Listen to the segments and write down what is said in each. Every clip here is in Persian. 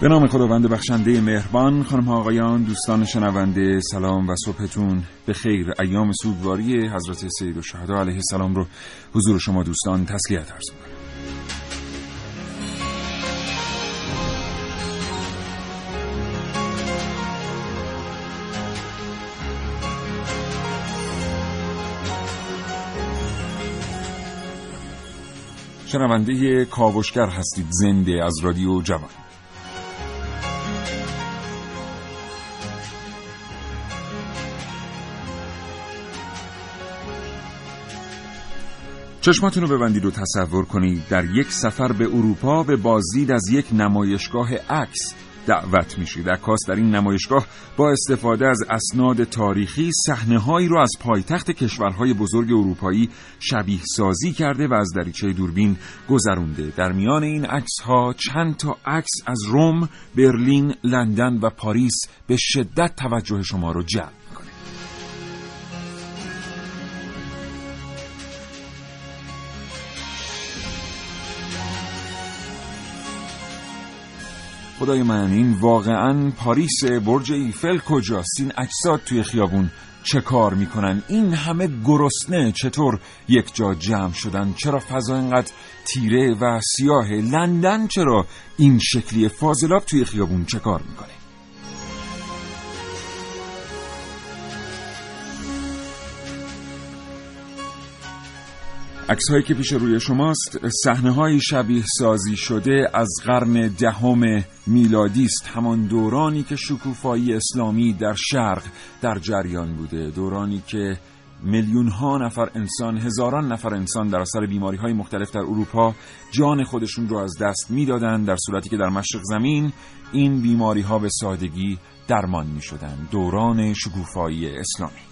به نام خداوند بخشنده مهربان خانم ها آقایان دوستان شنونده سلام و صبحتون به خیر. ایام سوگواری حضرت سید و شهدا علیه السلام رو حضور شما دوستان تسلیت عرض می‌کنم. شنونده کاوشگر هستید زنده از رادیو جوان. چشماتون رو ببندید و تصور کنید در یک سفر به اروپا به بازدید از یک نمایشگاه عکس دعوت میشید. عکاس در این نمایشگاه با استفاده از اسناد تاریخی صحنه هایی رو از پایتخت کشورهای بزرگ اروپایی شبیه سازی کرده و از دریچه دوربین گذرونده. در میان این عکس ها چند تا عکس از روم، برلین، لندن و پاریس به شدت توجه شما رو جلب. خدای من این واقعا پاریس برج ایفل کجاست این اجساد توی خیابون چه کار می‌کنن؟ این همه گرسنه چطور یک جا جمع شدن؟ چرا فضا اینقدر تیره و سیاه؟ لندن چرا این شکلی فاضلاب توی خیابون چه کار می‌کنه؟ عکس هایی که پیش روی شماست صحنه های شبیه سازی شده از قرن دهم میلادی است. همان دورانی که شکوفایی اسلامی در شرق در جریان بوده. دورانی که میلیون ها نفر انسان هزاران نفر انسان در اثر بیماری های مختلف در اروپا جان خودشون رو از دست می‌دادند در صورتی که در مشرق زمین این بیماری ها به سادگی درمان می شدن. دوران شکوفایی اسلامی.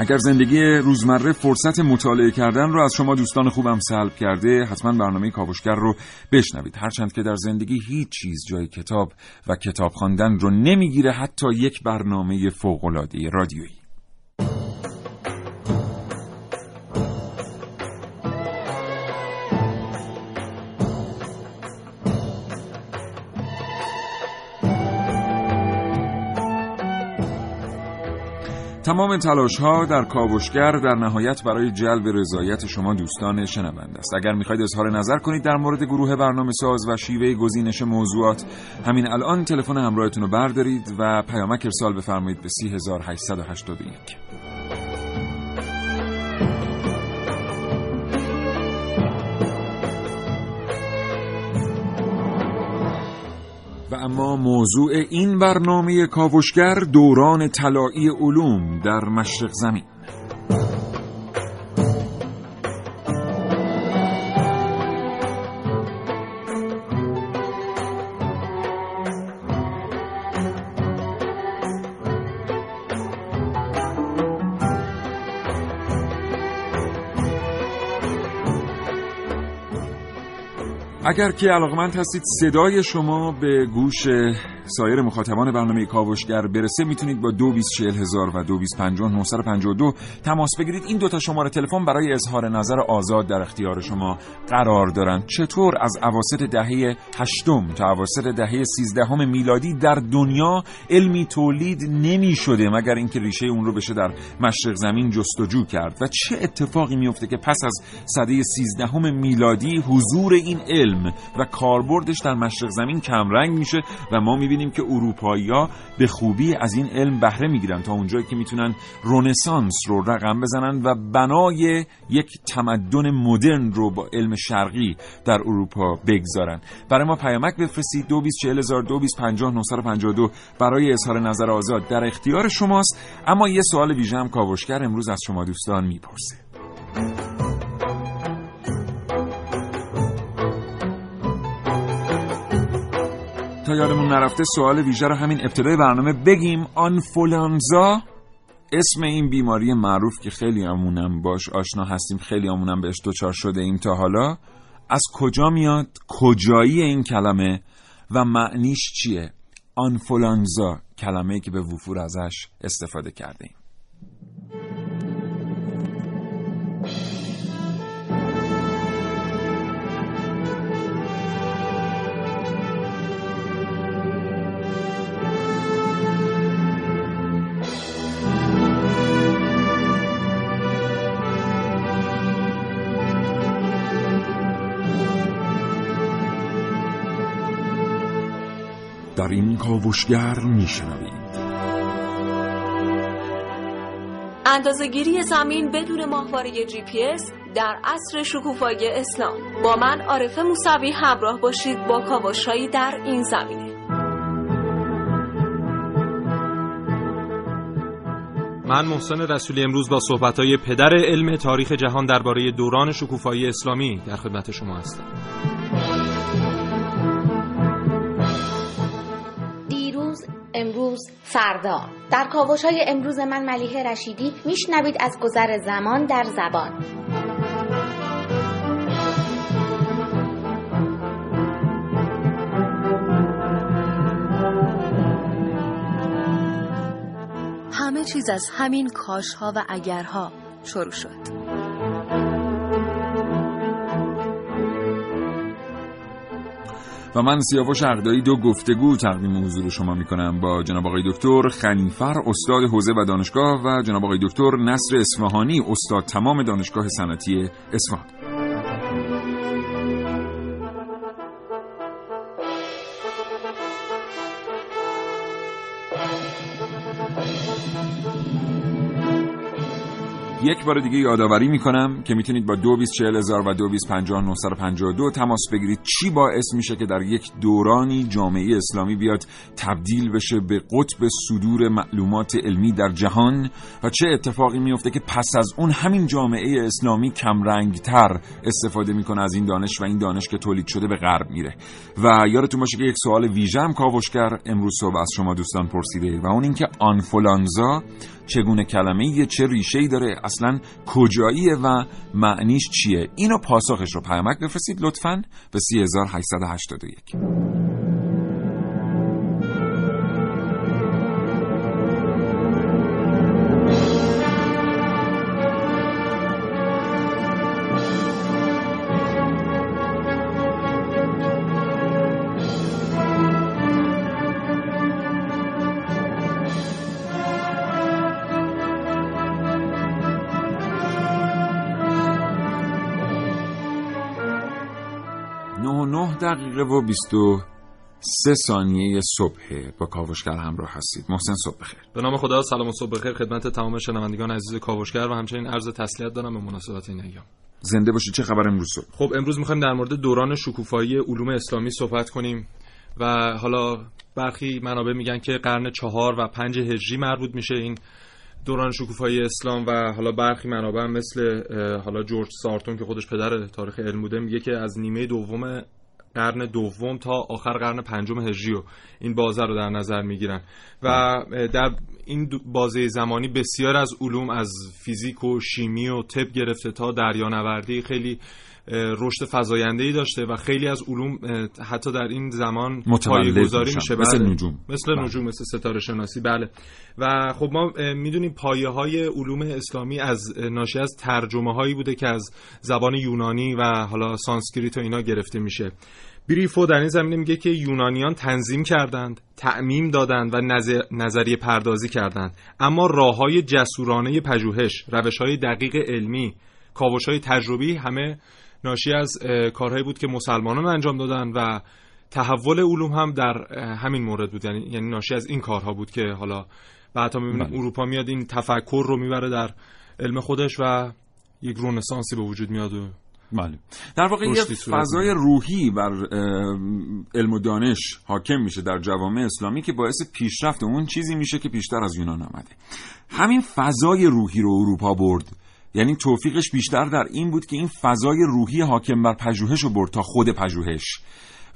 اگر زندگی روزمره فرصت مطالعه کردن رو از شما دوستان خوبم سلب کرده حتما برنامه کاوشگر رو بشنوید. هرچند که در زندگی هیچ چیز جای کتاب و کتاب خواندن رو نمی‌گیره حتی یک برنامه فوق‌العاده رادیویی. تمام تلاش ها در کاوشگر در نهایت برای جلب رضایت شما دوستان شنونده است. اگر می‌خواید اظهار نظر کنید در مورد گروه برنامه ساز و شیوه گزینش موضوعات همین الان تلفن همراهتون رو بردارید و پیامک ارسال بفرمایید به 3881 و اما موضوع این برنامه کاوشگر دوران طلایی علوم در مشرق زمین. اگر که علاقمند هستید صدای شما به گوش سایر مخاطبان برنامه کاوشگر برسه می‌تونید با دو هزار و دو دو تماس بگیرید. این دوتا شماره تلفن برای اظهار نظر آزاد در اختیار شما قرار دارند. چطور از اواسط دهه هشتم تا اواسط دهه سیزدهم میلادی در دنیا علمی تولید نمی شده مگر اینکه ریشه اون رو بشه در مشرق زمین جستجو کرد؟ و چه اتفاقی میفته که پس از سده سیزدهم میلادی حضور این علم و کاربردش در مشرق زمین کمرنگ میشه و ما می‌بینیم که اروپایی به خوبی از این علم بهره می‌گیرن تا اونجایی که می‌تونن رونسانس رو رقم بزنن و بنای یک تمدن مدرن رو با علم شرقی در اروپا بگذارن. برای ما پیامک بفرستید. 224000 برای اظهار نظر آزاد در اختیار شماست. اما یه سوال ویژه هم کاوشگر امروز از شما دوستان می‌پرسه. تا یادمون نرفته سوال ویژه رو همین ابتدای برنامه بگیم. آنفولانزا اسم این بیماری معروف که خیلی همونم باش آشنا هستیم خیلی همونم بهش دچار شده ایم تا حالا. از کجا میاد؟ کجایی این کلمه؟ و معنیش چیه؟ آنفولانزا کلمه که به وفور ازش استفاده کرده ایم. این کاوشگر میشنوید اندازهگیری زمین بدون ماهواره جی پی اس در عصر شکوفایی اسلام. با من عارفه موسوی همراه باشید با کاوشهایی در این زمینه. من محسن رسولی امروز با صحبتهای پدر علم تاریخ جهان درباره دوران شکوفایی اسلامی در خدمت شما هستم. فردا. در کاوش های امروز من ملیه رشیدی میشنوید از گذر زمان در زبان. همه چیز از همین کاشها و اگرها شروع شد. و من سیاوش عقدایی دو گفتگو تقدیم حضور شما می‌کنم با جناب آقای دکتر خنیفر استاد حوزه و دانشگاه و جناب آقای دکتر نصر اصفهانی استاد تمام دانشگاه صنعتی اصفهان. یک بار دیگه یادآوری می‌کنم که می‌تونید با دو هزار و دو دو تماس بگیرید. چی باعث میشه که در یک دورانی جامعه اسلامی بیاد تبدیل بشه به قطب صدور معلومات علمی در جهان؟ و چه اتفاقی میفته که پس از اون همین جامعه اسلامی کمرنگتر استفاده می‌کنه از این دانش و این دانش که تولید شده به غرب میره؟ و یادتون باشه که یک سوال ویژه هم کاوشگر امروز صبح از شما دوستان پرسیده و اون اینکه آنفولانزا چگونه کلمه چه ریشه داره؟ اصلا کجاییه و معنیش چیه؟ اینو پاسخش رو پیامک بفرستید لطفا به 3881 دقیقه و 23 ثانیه صبح با کاوشگر همراه هستید. محسن صبح بخیر. به نام خدا سلام و صبح بخیر. خدمت تمام شنوندگان عزیز کاوشگر و همچنین عرض تسلیت دارم به مناسبت این ایام. زنده باشید. چه خبر امروز صبح؟ خب امروز می‌خوایم در مورد دوران شکوفایی علوم اسلامی صحبت کنیم و حالا برخی منابع میگن که قرن چهار و پنج هجری مربوط میشه این دوران شکوفایی اسلام و حالا برخی منابع مثل حالا جورج سارتون که خودش پدر تاریخ علم بوده میگه که از نیمه دوم قرن دوم تا آخر قرن پنجم هجری و این بازه رو در نظر می‌گیرن. و در این بازه زمانی بسیار از علوم از فیزیک و شیمی و طب گرفته تا دریانوردی خیلی رشد فزاینده ای داشته و خیلی از علوم حتی در این زمان پایه‌گذاری میشه. مثل بله. نجوم. مثل بله. نجوم مثل ستاره شناسی. بله. و خب ما می‌دونیم پایه های علوم اسلامی از ناشی از ترجمه هایی بوده که از زبان یونانی و حالا سانسکریت و اینا گرفته میشه. بریفو در این زمینه میگه که یونانیان تنظیم کردند تعمیم دادند و نظر... نظریه پردازی کردند. اما راه های جسورانه پژوهش روش های دقیق علمی کاوش های تجربی همه ناشی از کارهایی بود که مسلمانان انجام دادن و تحول علوم هم در همین مورد بود. یعنی یعنی ناشی از این کارها بود که حالا بعدا می‌بینیم بله. اروپا میاد این تفکر رو می‌بره در علم خودش و یک رونسانسی به وجود میاد و بله. در واقع یه فضای. روحی بر علم و دانش حاکم میشه در جوامع اسلامی که باعث پیشرفت. اون چیزی میشه که پیشتر از یونان آمده. همین فضای روحی رو اروپا برد. یعنی توفیقش بیشتر در این بود که این فضای روحی حاکم بر پژوهش رو برد تا خود پژوهش.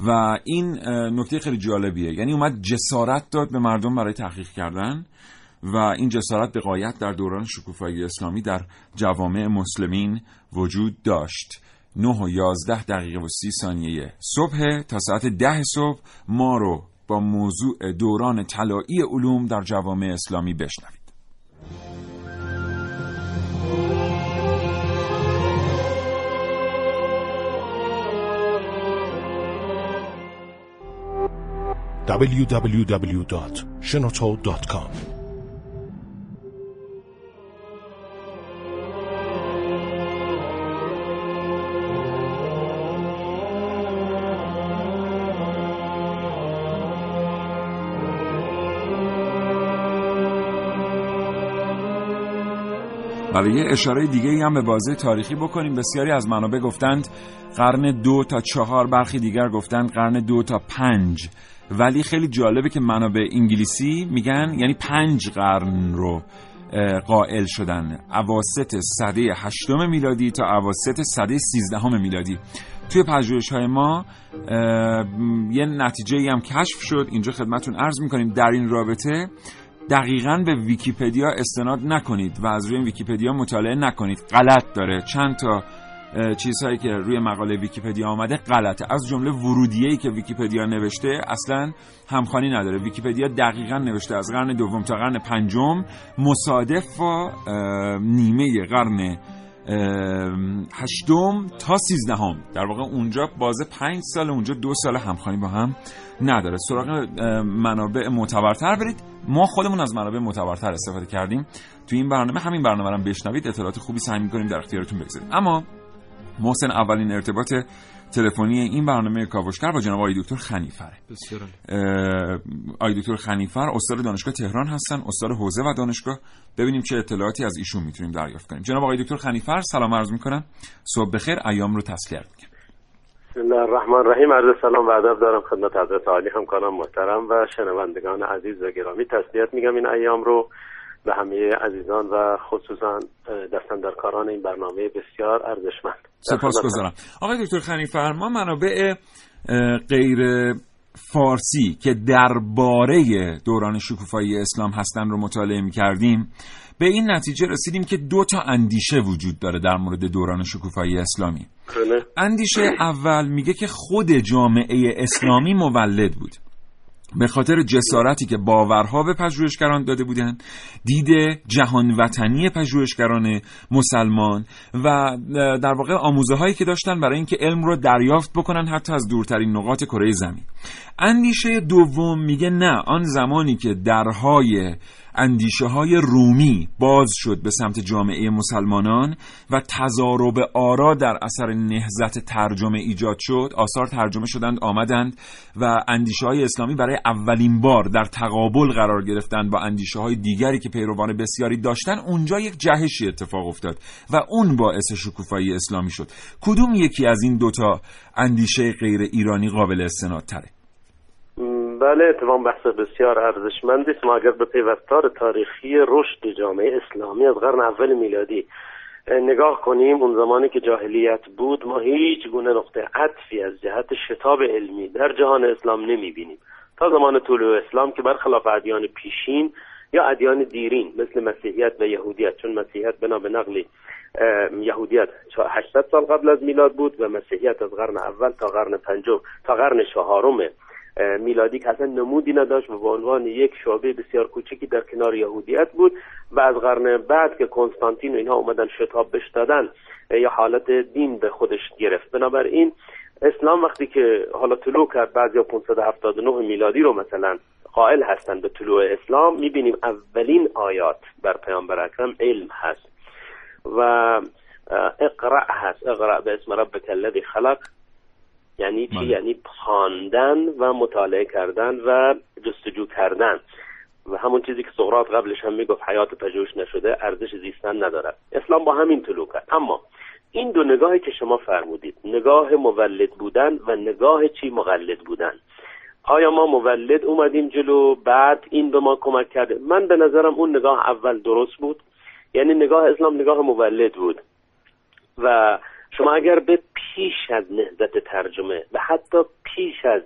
و این نکته خیلی جالبیه. یعنی اومد جسارت داد به مردم برای تحقیق کردن و این جسارت به قایت در دوران شکوفایی اسلامی در جوامع مسلمین وجود داشت. 9 و 11 دقیقه و 30 ثانیه صبح تا ساعت 10 صبح ما رو با موضوع دوران طلایی علوم در جوامع اسلامی بشنوید. www.shenoto.com برای یه اشاره دیگه هم به بازه تاریخی بکنیم. بسیاری از منابع گفتند قرن دو تا چهار برخی دیگر گفتند قرن دو تا پنج. ولی خیلی جالبه که منابع انگلیسی میگن یعنی پنج قرن رو قائل شدن. اواسط صده هشتم میلادی تا اواسط صده سیزدهم میلادی. توی پژوهش های ما یه نتیجه هم کشف شد. اینجا خدمتون عرض می‌کنیم. در این رابطه دقیقا به ویکیپدیا استناد نکنید و از روی ویکیپدیا مطالعه نکنید. غلط داره. چند تا چیزهایی که روی مقاله ویکیپدیا آمده غلطه. از جمله ورودیه‌ای که ویکیپدیا نوشته اصلا همخوانی نداره. ویکیپدیا دقیقا نوشته از قرن دوم تا قرن پنجم مصادف با نیمه قرن هشتم تا سیزدهم. در واقع اونجا بازه پنج سال اونجا دو سال همخوانی با هم نداره. سراغ منابع معتبرتر برید. ما خودمون از منابع معتبرتر استفاده کردیم. تو این برنامه همین برنامه رو بشنوید. اطلاعات خوبی سعی می‌کنیم در اختیارتون بگذاریم. اما محسن اولین ارتباط تلفنی این برنامه کاوشگر با جناب آقای دکتر خنیفر بسیار آقای دکتر خنیفر استاد دانشگاه تهران هستن استاد حوزه و دانشگاه. ببینیم چه اطلاعاتی از ایشون می‌تونیم دریافت کنیم. جناب آقای دکتر خنیفر سلام عرض می‌کنم. صبح بخیر ایام رو تسلیت میگم بسم الله الرحمن الرحیم. عرض سلام و ادب دارم خدمت حضرت عالی همکاران محترم و شنوندگان عزیز و گرامی. تسلیت میگم این ایام رو. به همه عزیزان و خصوصا دستندرکاران این برنامه بسیار ارزشمند. سپاسگزارم آقای دکتر خنیفر ما منابع غیر فارسی که درباره دوران شکوفایی اسلام هستن رو مطالعه می کردیم به این نتیجه رسیدیم که دو تا اندیشه وجود داره در مورد دوران شکوفایی اسلامی. بله. اندیشه اول میگه که خود جامعه اسلامی مولد بود. به خاطر جسارتی که باورها به پژوهشگران داده بودند دید جهان وطنی پژوهشگران مسلمان و در واقع آموزه هایی که داشتن برای اینکه علم رو دریافت بکنن حتی از دورترین نقاط کره زمین. اندیشه دوم میگه نه آن زمانی که درهای اندیشه های رومی باز شد به سمت جامعه مسلمانان و تضارب آرا در اثر نهزت ترجمه ایجاد شد آثار ترجمه شدند آمدند و اندیشه های اسلامی برای اولین بار در تقابل قرار گرفتند با اندیشه های دیگری که پیروان بسیاری داشتن. اونجا یک جهشی اتفاق افتاد و اون باعث شکوفایی اسلامی شد. کدوم یکی از این دوتا اندیشه غیر ایرانی قابل استناد تره بله اتفاق بحث بسیار ارزشمندی است. ما اگر به پیوستار تاریخی رشد جامعه اسلامی از قرن اول میلادی نگاه کنیم اون زمانی که جاهلیت بود ما هیچ گونه نقطه عطفی از جهت شتاب علمی در جهان اسلام نمی بینیم تا زمان طلوع اسلام که برخلاف ادیان پیشین یا ادیان دیرین مثل مسیحیت و یهودیت چون مسیحیت بنا به نقلی یهودیت 800 سال قبل از میلاد بود و مسیحیت از قرن اول تا قرن پنجم تا قرن چهارم میلادی که اصلا نمودی نداشت و به عنوان یک شعبه بسیار کوچکی در کنار یهودیت بود و از قرن بعد که کنستانتین و اینها اومدن شتاب بش دادن یا حالت دین به خودش گرفت. بنابراین اسلام وقتی که حالا طلوع کرد بعد یا 579 میلادی رو مثلا قائل هستند به طلوع اسلام می‌بینیم اولین آیات بر پیامبر اکرم علم هست. و اقرأ هست. اقرأ به اسم ربک الذی خلق. یعنی چی؟ یعنی خواندن و مطالعه کردن و جستجو کردن. و همون چیزی که سقراط قبلش هم می‌گفت حیات پژوهش نشده ارزش زیستن ندارد اسلام با همین طلوع کرد. اما این دو نگاهی که شما فرمودید نگاه مولد بودن و نگاه چی مقلد بودن. آیا ما مولد اومدیم جلو بعد این به ما کمک کرده؟ من به نظرم اون نگاه اول درست بود. یعنی نگاه اسلام نگاه مولد بود. و شما اگر به پیش از نهضت ترجمه و حتی پیش از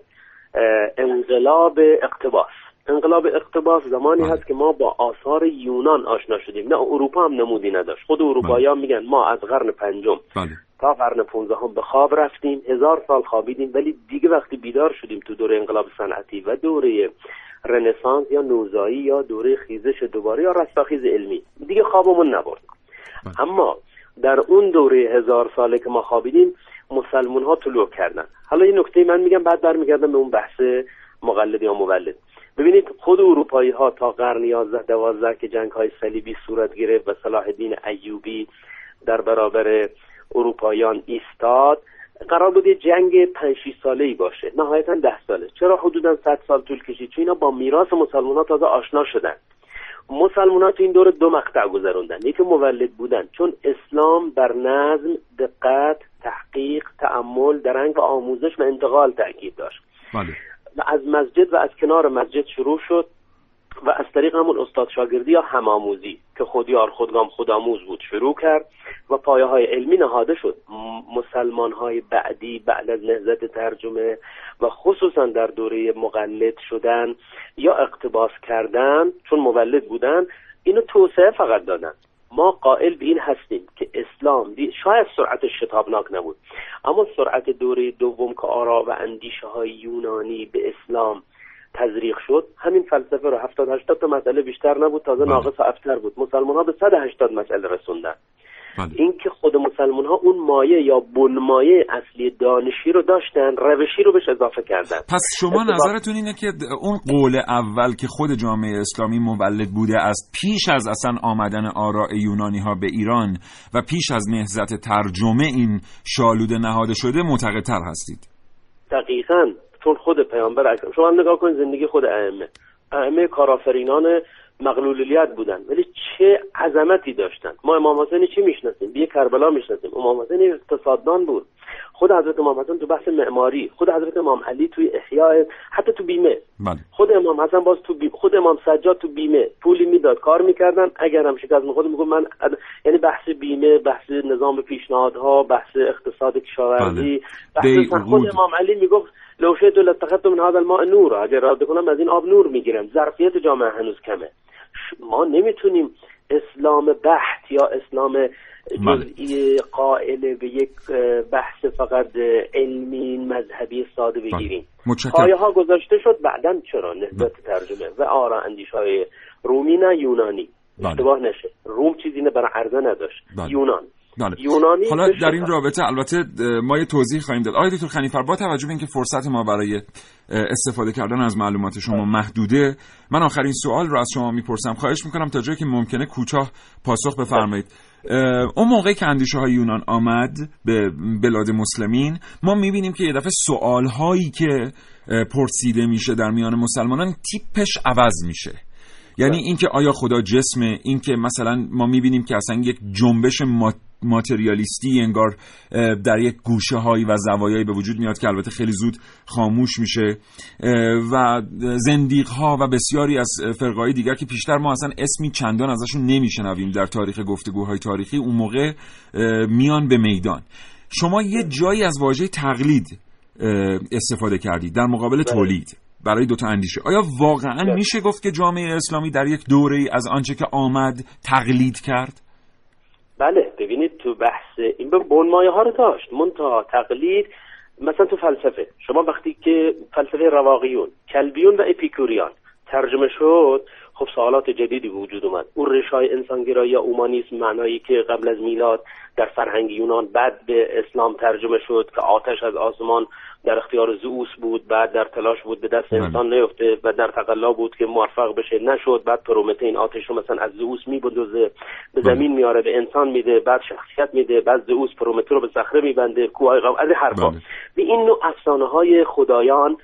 انقلاب اقتباس انقلاب اقتباس زمانی بله. هست که ما با آثار یونان آشنا شدیم نه اروپا هم نمودی نداشت خود اروپایی بله. میگن ما از قرن پنجم بله. تا قرن هم به خواب رفتیم هزار سال خوابیدیم ولی دیگه وقتی بیدار شدیم تو دوره انقلاب صنعتی و دوره رنسانس یا نوزایی یا دوره خیزش دوباره یا رستاخیز علمی دیگه خوابمون نبرد اما در اون دوره هزار ساله که ما خوابیدیم مسلمون ها طلوع کردن. حالا این نکته من میگم بعد برمیگردم به اون بحث مقلد یا مولد. ببینید خود اروپایی ها تا قرن 11 12 که جنگ های صلیبی صورت گرفت و صلاح الدین ایوبی در برابر اروپاییان ایستاد قرار بود یه جنگ 5 6 ساله ای باشه. نهایتا 10 ساله. چرا حدودا 100 سال طول کشید؟ چون اینا با میراث مسلمان ها تازه آشنا شدن. مسلمان ها تو این دور دو مقطع گذروندن. یکی مولد بودن. چون اسلام بر نظم دقت تحقیق تعمل درنگ و آموزش و انتقال تاکید داشت. بله. از مسجد و از کنار مسجد شروع شد. و از طریق همون استاد شاگردی یا همآموزی که خودیار خودگام خودآموز بود شروع کرد و پایه های علمی نهاده شد. مسلمان های بعدی بعد از نهضت ترجمه و خصوصا در دوره مقلد شدن یا اقتباس کردن چون مولد بودن اینو توسعه فقط دادن. ما قائل به این هستیم که اسلام شاید سرعت شتابناک نبود اما سرعت دوره دوم که آرا و اندیشه های یونانی به اسلام تزریق شد. همین فلسفه رو 70 80 تا مسئله بیشتر نبود. تازه بله. ناقص و ابتر بود مسلمان ها به 180 مسئله رسوندن. بله. اینکه خود مسلمان ها اون مایه یا بنمایه اصلی دانشی رو داشتن روشی رو بهش اضافه کردن. پس شما نظرتون اینه که اون قول اول که خود جامعه اسلامی مولد بوده از پیش از اصلا آمدن آراء یونانی ها به ایران و پیش از نهضت ترجمه این شالوده نهاده شده معتقدتر هستید؟ دقیقا. چون خود پیامبر اکرم. شما نگاه کنید زندگی خود ائمه. ائمه کارآفرینان مغلولیت بودن. ولی چه عظمتی داشتن. ما امام حسین چی می‌شناسیم؟ بیه کربلا می‌شناسیم. امام حسین اقتصاددان بود. خود حضرت امام حسن تو بحث معماری. خود حضرت امام علی توی احیاء حتی تو بیمه. بله. خود امام حسن باز تو بیمه. خود امام سجاد تو بیمه. پولی می‌داد کار می‌کردن. اگر هم شکست می‌خورد می‌گفت من یعنی بحث بیمه بحث نظام پیشنهادها بحث اقتصاد کشاورزی بله. بحث خود امام علی می‌گفت لو شئت لاتخذت من هذا الماء نور اگر را کنم از این آب نور می‌گیرم. ظرفیت جامعه هنوز کمه. ما نمی‌تونیم اسلام بحت یا اسلام بله. جزئی قائل به یک بحث فقط علمی مذهبی ساده بله. بگیریم. پایه ها گذاشته شد بعدا چرا؟ نسبت بله. ترجمه. و آرا اندیش های رومی نه یونانی. اشتباه نشه. روم چیزی نه برای عرضه نداشت. یونان. بله. یونانی حالا در این رابطه البته ما یه توضیح خواهیم داد. آقای دکتر خنیفر با توجه به اینکه فرصت ما برای استفاده کردن از معلومات شما محدوده من آخرین سوال رو از شما می‌پرسم. خواهش می‌کنم تا جایی که ممکنه کوتاه پاسخ بفرمایید. اون موقعی که اندیشه های یونان آمد به بلاد مسلمین ما می‌بینیم که یه دفعه سوال هایی که پرسیده میشه در میان مسلمانان تیپش عوض میشه. یعنی بله. اینکه آیا خدا جسمه اینکه مثلا ما می‌بینیم که اصلا یک جنبش ماتریالیستی انگار در یک گوشه هایی و زوایایی به وجود میاد که البته خیلی زود خاموش میشه و زندیق ها و بسیاری از فرقای دیگر که پیشتر ما اصلا اسمی چندان ازشون نمیشنویم در تاریخ گفتگوهای تاریخی اون موقع میان به میدان شما یه جایی از واژه تقلید استفاده کردید در مقابل بله. تولید برای دوتا اندیشه. آیا واقعا بله. میشه گفت که جامعه اسلامی در یک دوره از آنچه که آمد تقلید کرد؟ بله ببینید تو بحث این به بنمایه ها رو داشت. منتها تقلید مثلا تو فلسفه شما وقتی که فلسفه رواقیون کلبیون و اپیکوریان ترجمه شد خب سوالات جدیدی وجود اومد اون رشای انسانگرایی یا اومانیسم معنایی که قبل از میلاد در فرهنگ یونان بعد به اسلام ترجمه شد که آتش از آسمان در اختیار زئوس بود بعد در تلاش بود به دست بله. انسان نیفته و در تقلا بود که موفق بشه نشد بعد پرومته این آتش رو مثلا از زئوس میبندوزه به بله. زمین میاره به انسان میده بعد شخصیت میده بعد زئوس پرومته رو به صخره میبنده کوه از حرفا بله. به این نوع افسانه های خدایان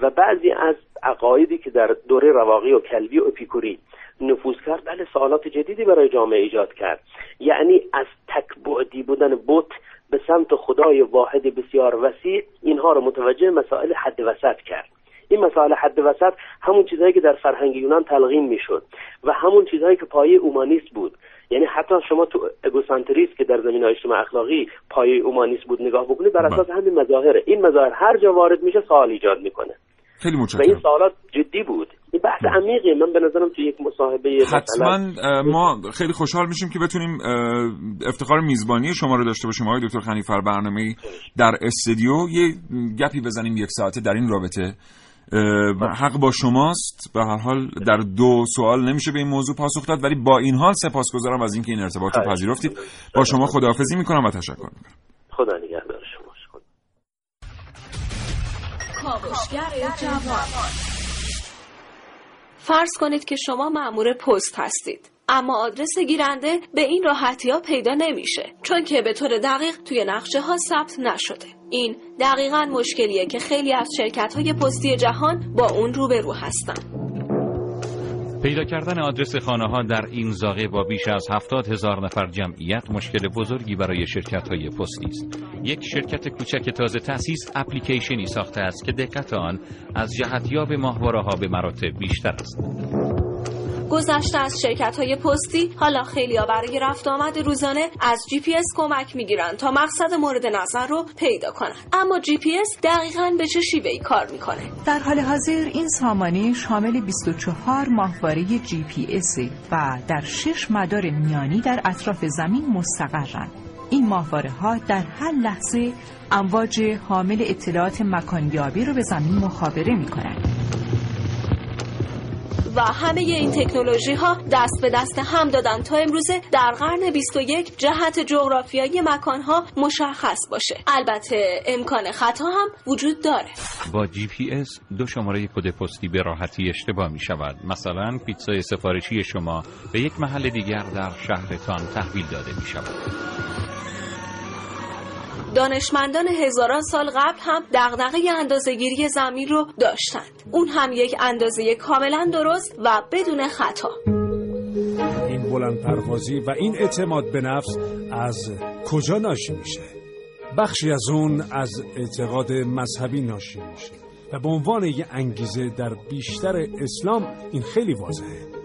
و بعضی از عقایدی که در دوره رواقی و کلبی و اپیکوری نفوذ کرد بله سوالات جدیدی برای جامعه ایجاد کرد. یعنی از تکبعدی بودن بت به سمت خدای واحد بسیار وسیع اینها رو متوجه مسائل حد وسط کرد. این مسائل حد وسط همون چیزهایی که در فرهنگ یونان تلقین می‌شد و همون چیزهایی که پایه اومانیست بود. یعنی حتی شما تو اگوسانتریسم که در زمین اجتماع اخلاقی پایه اومانیسم بود نگاه بکنید بر اساس همین مظاهره این مظاهر هر جا وارد میشه سوال ایجاد می‌کنه. خیلی و این سوالات جدی بود. این بحث عمیقی من به نظرم تو یک مصاحبه حتما ما خیلی خوشحال میشیم که بتونیم افتخار میزبانی شما رو داشته باشیم. آقای دکتر خنیفر برنامه در استودیو. یه گپی بزنیم یک ساعته در این رابطه. حق با شماست. به هر حال در دو سوال نمیشه به این موضوع پاسخ داد ولی با این حال سپاسگزارم از اینکه این ارتباط رو پذیرفتید. با شما خداحافظی می‌کنم و تشکر می‌کنم. خدا نگهدار شما. خدا. کاوشگر جوان. فرض کنید که شما مأمور پست هستید اما آدرس گیرنده به این راحتی ها پیدا نمیشه چون که به طور دقیق توی نقشه ها ثبت نشده. این دقیقا مشکلیه که خیلی از شرکت های پستی جهان با اون روبرو هستن پیدا کردن آدرس خانه ها در این زاغه با بیش از هفتاد هزار نفر جمعیت مشکل بزرگی برای شرکت های پستی است. یک شرکت کوچک تازه تأسیس اپلیکیشنی ساخته است که دقت آن از جهتیاب ماهواره ها به مراتب بیشتر است. گذشته از شرکت های پستی حالا خیلی برای رفت آمد روزانه از جی پی اس کمک می‌گیرن تا مقصد مورد نظر رو پیدا کنن اما جی پی اس دقیقا به چه شیوهی کار می‌کنه در حال حاضر این سامانه شامل 24 ماهواره جی پی اس و در 6 مدار میانی در اطراف زمین مستقرند. این ماهواره ها در هر لحظه امواج حامل اطلاعات مکانیابی رو به زمین مخابره می کنند. و همه این تکنولوژی ها دست به دست هم دادن تا امروزه در قرن 21 جهت جغرافیایی مکان ها مشخص باشه البته امکان خطا هم وجود داره با جی پی اس دو شماره کد پستی به راحتی اشتباه می شود. مثلا پیتزای سفارشی شما به یک محل دیگر در شهرتان تحویل داده می شود. دانشمندان هزاران سال قبل هم دغدغه اندازهگیری زمین رو داشتند. اون هم یک اندازه کاملا درست و بدون خطا. این بلند پروازی و این اعتماد به نفس از کجا ناشی میشه؟ بخشی از اون از اعتقاد مذهبی ناشی میشه. و به عنوان یه انگیزه در بیشتر اسلام این خیلی واضحه.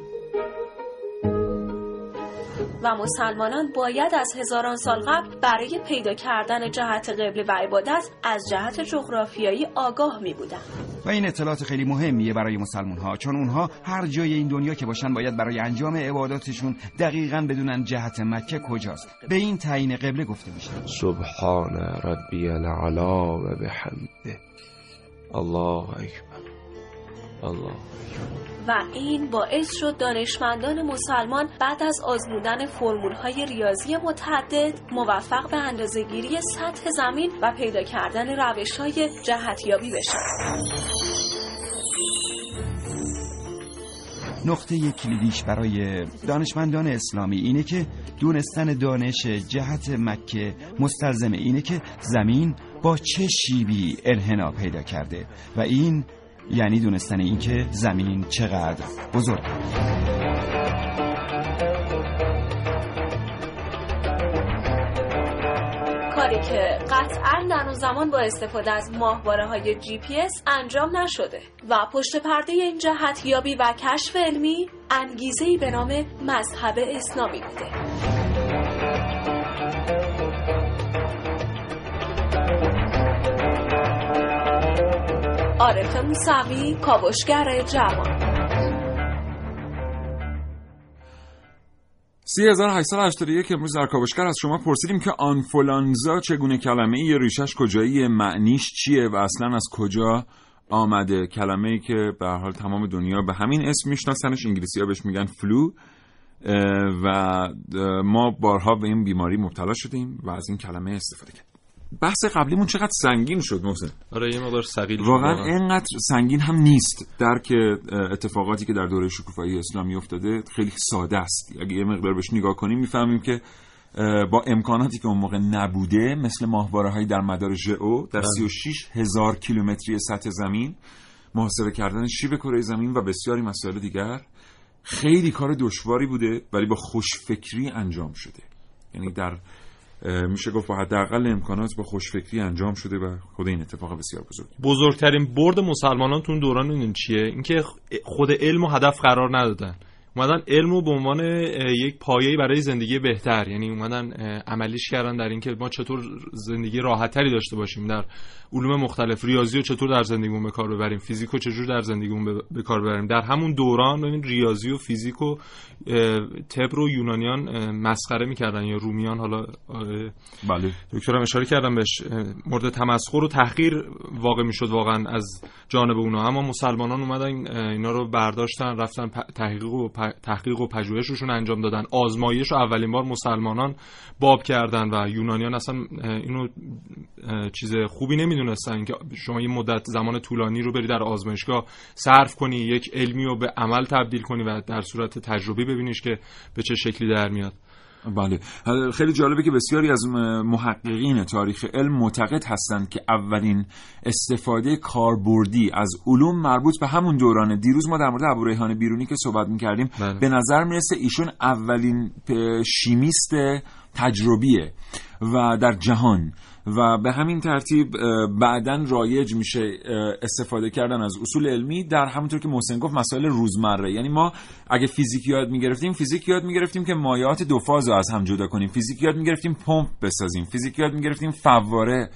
و مسلمانان باید از هزاران سال قبل برای پیدا کردن جهت قبله و عبادت از جهت جغرافیایی آگاه می بودن. و این اطلاعات خیلی مهمیه برای مسلمون ها چون اونها هر جای این دنیا که باشن باید برای انجام عباداتشون دقیقا بدونن جهت مکه کجاست. به این تعیین قبله گفته میشه. سبحان ربی العلا و بحمده. الله اکبر. الله و این باعث شد دانشمندان مسلمان بعد از آزمودن فرمولهای ریاضی متعدد موفق به اندازهگیری سطح زمین و پیدا کردن روشهای جهتیابی بشن. نقطه کلیدیش برای دانشمندان اسلامی اینه که دونستن دانش جهت مکه مستلزم اینه که زمین با چه شیبی انحنا پیدا کرده و این یعنی دونستن اینکه زمین چقدر بزرگه کاری که قطعا در اون زمان با استفاده از ماهواره های جی پی اس انجام نشده و پشت پرده این جهتیابی و کشف علمی انگیزه به نام مذهب اسلامی بوده. عارف موسوی کاوشگر جوان. 3881 امروز در کاوشگر از شما پرسیدیم که آنفولانزا چگونه کلمه ای ریشش کجایی معنیش چیه و اصلا از کجا آمده؟ کلمه ای که به حال تمام دنیا به همین اسم میشناسنش انگلیسی ها بهش میگن فلو و ما بارها به این بیماری مبتلا شدیم و از این کلمه استفاده کردیم. بحث قبلیمون چقدر سنگین شد محسن. آره یه مقدار ثقیل شد. واقعا اینقدر سنگین هم نیست. درک اتفاقاتی که در دوره شکوفایی اسلامی افتاده خیلی ساده است. اگه یه مقدار بهش نگاه کنیم می‌فهمیم که با امکاناتی که اون موقع نبوده مثل ماهواره هایی در مدار ژئو در 36 هزار کیلومتری سطح زمین محاسبه کردن شیب کره زمین و بسیاری مسائل دیگر خیلی کار دشواری بوده ولی با خوشفکری انجام شده. یعنی در میشه گفت با حداقل امکانات با خوشفکری انجام شده و خود این اتفاق بسیار بزرگ. بزرگترین برد مسلمانان تو دوران این چیه؟ اینکه خود علم و هدف قرار ندادن. اومدن علم رو به عنوان یک پایه‌ای برای زندگی بهتر. یعنی اومدن عملیش کردن در اینکه ما چطور زندگی راحتتری داشته باشیم در علوم مختلف ریاضی رو چطور در زندگیمون به کار ببریم فیزیک رو چجور در زندگیمون به کار ببریم. در همون دوران ببین ریاضی و فیزیک و تب رو یونانیان مسخره می‌کردن یا رومیان حالا بله. دکترم اشاره کردم بهش مورد تمسخر و تحقیر واقع می‌شد واقعا از جانب اونا. اما مسلمانان اومدن اینا رو برداشتن رفتن تحقیق و تحقیق و پژوهششون انجام دادن. آزمایش رو اولین بار مسلمانان باب کردن و یونانیان اصلا اینو چیز خوبی نمی‌دونستن که شما یه مدت زمان طولانی رو بری در آزمایشگاه صرف کنی یک علمی رو به عمل تبدیل کنی و در صورت تجربی ببینیش که به چه شکلی در میاد. بله خیلی جالبه که بسیاری از محققین تاریخ علم معتقد هستند که اولین استفاده کاربردی از علوم مربوط به همون دورانه دیروز ما در مورد ابو ریحان بیرونی که صحبت می‌کردیم بله. به نظر می‌رسه ایشون اولین شیمیست تجربیه و در جهان. و به همین ترتیب بعدا رایج میشه استفاده کردن از اصول علمی در همونطور که محسن گفت مسائل روزمره. یعنی ما اگه فیزیک یاد می‌گرفتیم فیزیک یاد می‌گرفتیم که مایات دو فاز رو از هم جدا کنیم. فیزیک یاد می‌گرفتیم پمپ بسازیم. فیزیک یاد می‌گرفتیم فواره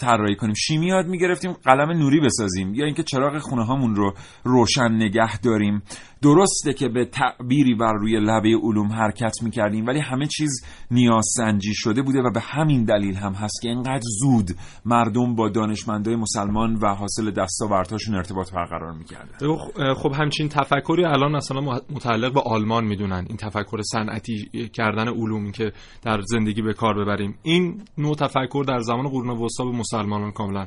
طراحی کنیم. شیمی یاد می‌گرفتیم قلم نوری بسازیم. یا اینکه چراغ خونه هامون رو روشن نگه داریم. درسته که به تعبیری بر روی لبه علوم حرکت می‌کردیم ولی همه چیز نیاز سنجی شده بوده و به همین دلیل هم هست که اینقدر زود مردم با دانشمندای مسلمان و حاصل دستاوردهاشون ارتباط برقرار می‌کردن. خب همچین تفکری الان مثلا متعلق به آلمان می‌دونن این تفکر صنعتی کردن علوم که در زندگی به کار ببریم. این نوع تفکر در زمان قرون وسطا به مسلمانان کاملا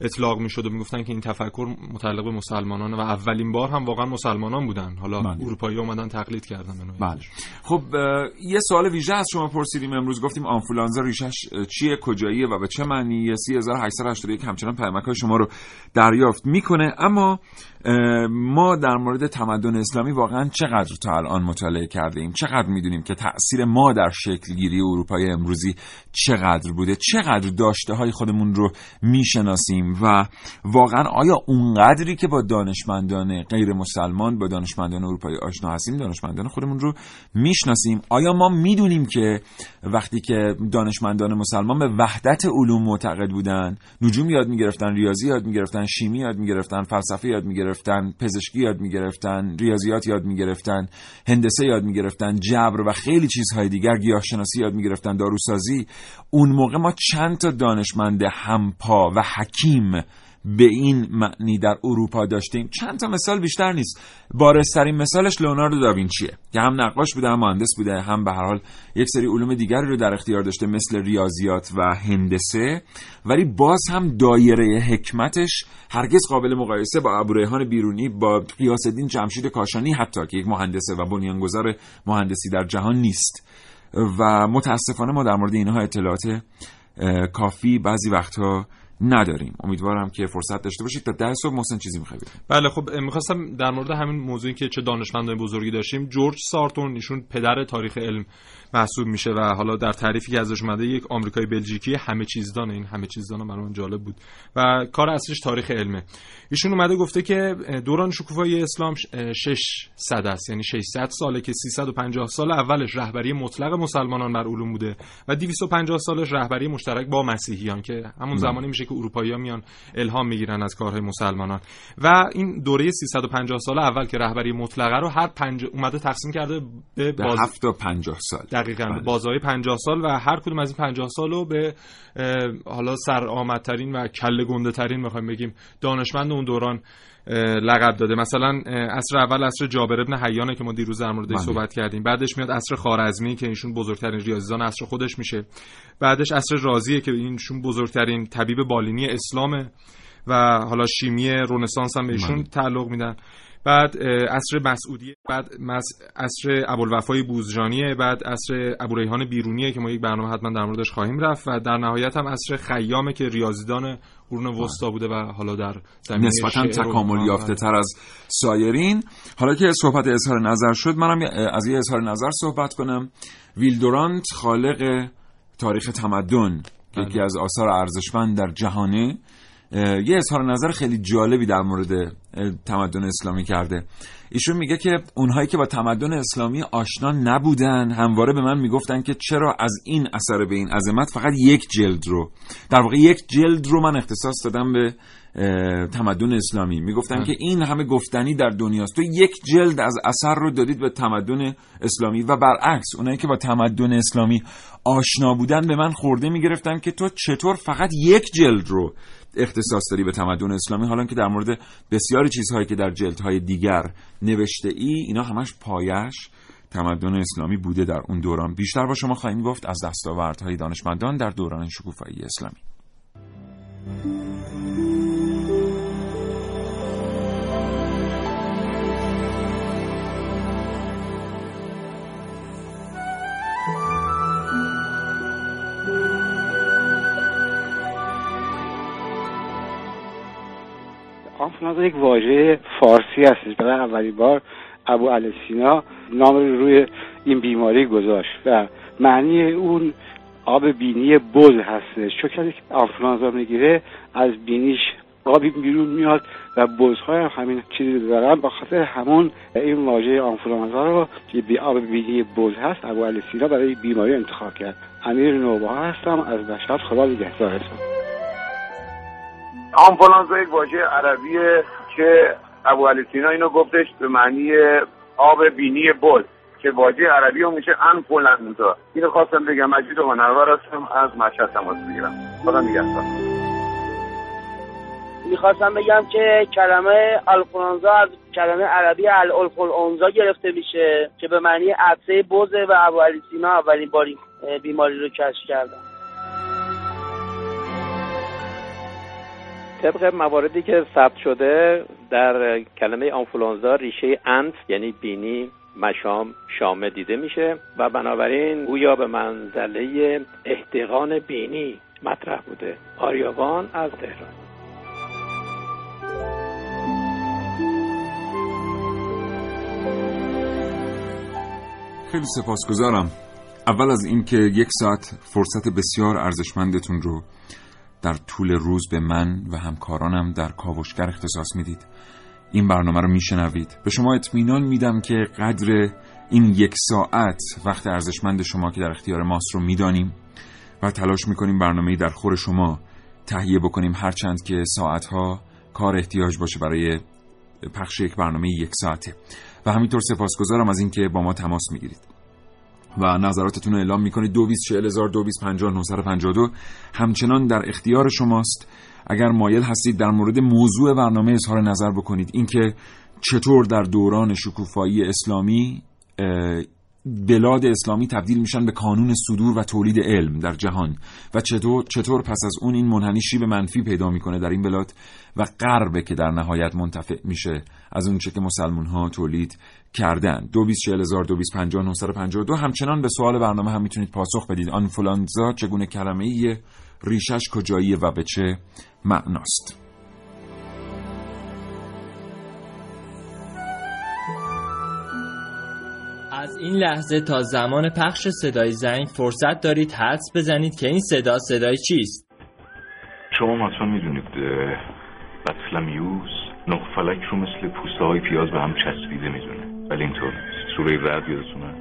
اطلاق می‌شد و می‌گفتن که این تفکر متعلق به مسلمانان و اولین بار هم واقعا مسلمانان بودن. حالا بله. اروپایی اومدن تقلید کردن بله. خب یه سوال ویژه از شما پرسیدیم امروز. گفتیم آنفولانزا ریشش چیه؟ کجاییه و به چه معنی 3881 همچنان پیامک های شما رو دریافت می‌کنه. اما ما در مورد تمدن اسلامی واقعا چقدر تا الان مطالعه کرده ایم؟ چقدر می‌دونیم که تاثیر ما در شکلگیری اروپای امروزی چقدر بوده؟ چقدر داشته های خودمون رو می‌شناسیم؟ و واقعا آیا اونقدری که با دانشمندان غیر مسلمان با دانشمندان اروپایی آشنا هستیم دانشمندان خودمون رو می‌شناسیم؟ آیا ما می‌دونیم که وقتی که دانشمندان مسلمان به وحدت علوم معتقد بودن نجوم یاد می‌گرفتن ریاضی یاد می‌گرفتن شیمی یاد می‌گرفتن فلسفه یاد می‌گرفتن پزشکی یاد می‌گرفتن ریاضیات یاد می‌گرفتن هندسه یاد می‌گرفتن جبر و خیلی چیزهای دیگر گیاهشناسی یاد می‌گرفتن داروسازی. اون موقع ما چند تا دانشمند همپا و حکیم به این معنی در اروپا داشتیم. چند تا مثال بیشتر نیست. بارسترین مثالش لئوناردو داوینچیه که هم نقاش بوده هم مهندس بوده هم به هر حال یک سری علوم دیگری رو در اختیار داشته مثل ریاضیات و هندسه. ولی باز هم دایره حکمتش هرگز قابل مقایسه با ابوریحان بیرونی با قیاس الدین جمشید کاشانی حتی که یک مهندسه و بنیانگذار مهندسی در جهان نیست. و متاسفانه ما در مورد اینها اطلاعات کافی بعضی وقتها نداریم. امیدوارم که فرصت داشته باشید. تا ده صبح محسن چیزی می‌خوای بله خب می‌خواستم در مورد همین موضوعی که چه دانشمندان بزرگی داشتیم جورج سارتون ایشون پدر تاریخ علم. محسوب میشه و حالا در تعریفی که ازش اومده یک آمریکایی بلژیکی همه چیزدان این همه چیزدان برای من جالب بود. و کار اصلیش تاریخ علمه. ایشون اومده گفته که دوران شکوفایی اسلام 600 است. یعنی 600 ساله که 350 سال اولش رهبری مطلق مسلمانان بر علوم بوده و 250 سالش رهبری مشترک با مسیحیان که همون زمانی میشه که اروپایی‌ها میان الهام می‌گیرن از کارهای مسلمانان. و این دوره 350 سال اول که رهبری مطلقه رو هر پنج اومده تقسیم کرده به باز... 7 تا 50 سال. دقیقاً. بله. بازهای 50 سال و هر کدوم از این 50 سال رو به حالا سرآمدترین و کله گنده ترین می‌خوایم بگیم دانشمند اون دوران لقب داده. مثلا عصر اول عصر جابر ابن حیانه که ما دیروز در موردش صحبت کردیم. بعدش میاد عصر خارزمی که اینشون بزرگترین ریاضیدان عصر خودش میشه. بعدش عصر رازیه که اینشون بزرگترین طبیب بالینی اسلامه و حالا شیمی رنسانس هم بهشون تعلق میدن. بعد عصر مسعودی بعد عصر ابوالوفای بوزجانیه بعد عصر ابوریحان بیرونیه که ما یک برنامه حتما در موردش خواهیم رفت و در نهایت هم عصر خیامه که ریاضیدان قرون وسطا بوده و حالا در زمینه نسبتا تکامل یافته تر از سایرین. حالا که صحبت اظهار نظر شد منم از یه اظهار نظر صحبت کنم. ویلدورانت خالق تاریخ تمدن که یکی از آثار ارزشمند در جهانه. یه اظهار نظر خیلی جالبی در مورد تمدن اسلامی کرده. ایشون میگه که اونهایی که با تمدن اسلامی آشنا نبودن همواره به من می‌گفتن که چرا از این اثر به این عظمت فقط یک جلد رو در واقع یک جلد رو من اختصاص دادم به تمدن اسلامی. می‌گفتن که این همه گفتنی در دنیاست. تو یک جلد از اثر رو دادید به تمدن اسلامی و برعکس اونایی که با تمدن اسلامی آشنا بودن به من خورده می‌گرفتن که تو چطور فقط یک جلد رو اختصاص داری به تمدن اسلامی حالا که در مورد بسیاری چیزهایی که در جلدهای دیگر نوشته ای اینا همش پایش تمدن اسلامی بوده در اون دوران. بیشتر با شما خواهیم گفت از دستاوردهای دانشمندان در دوران شکوفایی اسلامی. آنفولانزا یک واژه فارسی هستش. برای اولین بار ابو سینا نام روی این بیماری گذاشت و معنی اون آب بینی بز هستش. چون کسی که می‌گیره از بینیش آبی بیرون میاد و بزهای هم همین چیزی دارن. با خاطر همون این واژه آنفولانزا رو که بی آب بینی بز هست ابو سینا برای بیماری انتخاب کرد. امیر نوبا هستم. از مشهد خدا نگهدارتون آنفولانزا یک واژه عربیه که ابو علی سینا اینو گفتش به معنی آب بینی بل که واژه عربی هم میشه انفولانزا اینو خواستم بگم مجید و منور هستم از مشهد تماس بگیرم. خدا نگهدار. می‌خواستم بگم که کلمه الفولانزا از کلمه عربی الالفولانزا گرفته میشه که به معنی عدسه بوزه و ابو علی سینا اولین باری بیماری رو کشف کردن. طبق مواردی که ثبت شده در کلمه آنفولانزا ریشه انت یعنی بینی مشام شامه دیده میشه و بنابراین گویا به منزله احتقان بینی مطرح بوده. آریاوان از تهران. خیلی سپاسگزارم. اول از اینکه یک ساعت فرصت بسیار ارزشمندتون رو در طول روز به من و همکارانم در کاوشگر اختصاص می‌دید. این برنامه رو میشنوید. به شما اطمینان میدم که قدر این یک ساعت وقت ارزشمند شما که در اختیار ماست رو می‌دانیم و تلاش می‌کنیم برنامه در خور شما تهیه بکنیم. هرچند که ساعتها کار احتیاج باشه برای پخش یک برنامه یک ساعته. و همینطور سپاسگزارم از اینکه با ما تماس می‌گیرید. و نظراتتون رو اعلام می‌کنید. دو دو همچنان در اختیار شماست. اگر مایل هستید در مورد موضوع برنامه اظهار نظر بکنید اینکه چطور در دوران شکوفایی اسلامی بلاد اسلامی تبدیل میشن به کانون صدور و تولید علم در جهان. و چطور چطور پس از اون این منحنی شیب منفی پیدا می‌کنه در این بلاد؟ و غربه که در نهایت منتفع میشه از اون چه که مسلمون ها تولید کردن. دو دو همچنان به سوال برنامه هم می‌تونید پاسخ بدید. آنفولانزا چگونه کلمه ای ریشش کجاییه و به چه معناست؟ از این لحظه تا زمان پخش صدای زنگ فرصت دارید حدس بزنید که این صدا صدای چیست. شما حتما می‌دونید بطلمیوس نقفلک رو مثل پوسته های پیاز به هم چسبیده می‌دونه. ولی اینطور سوره رد یادتونه؟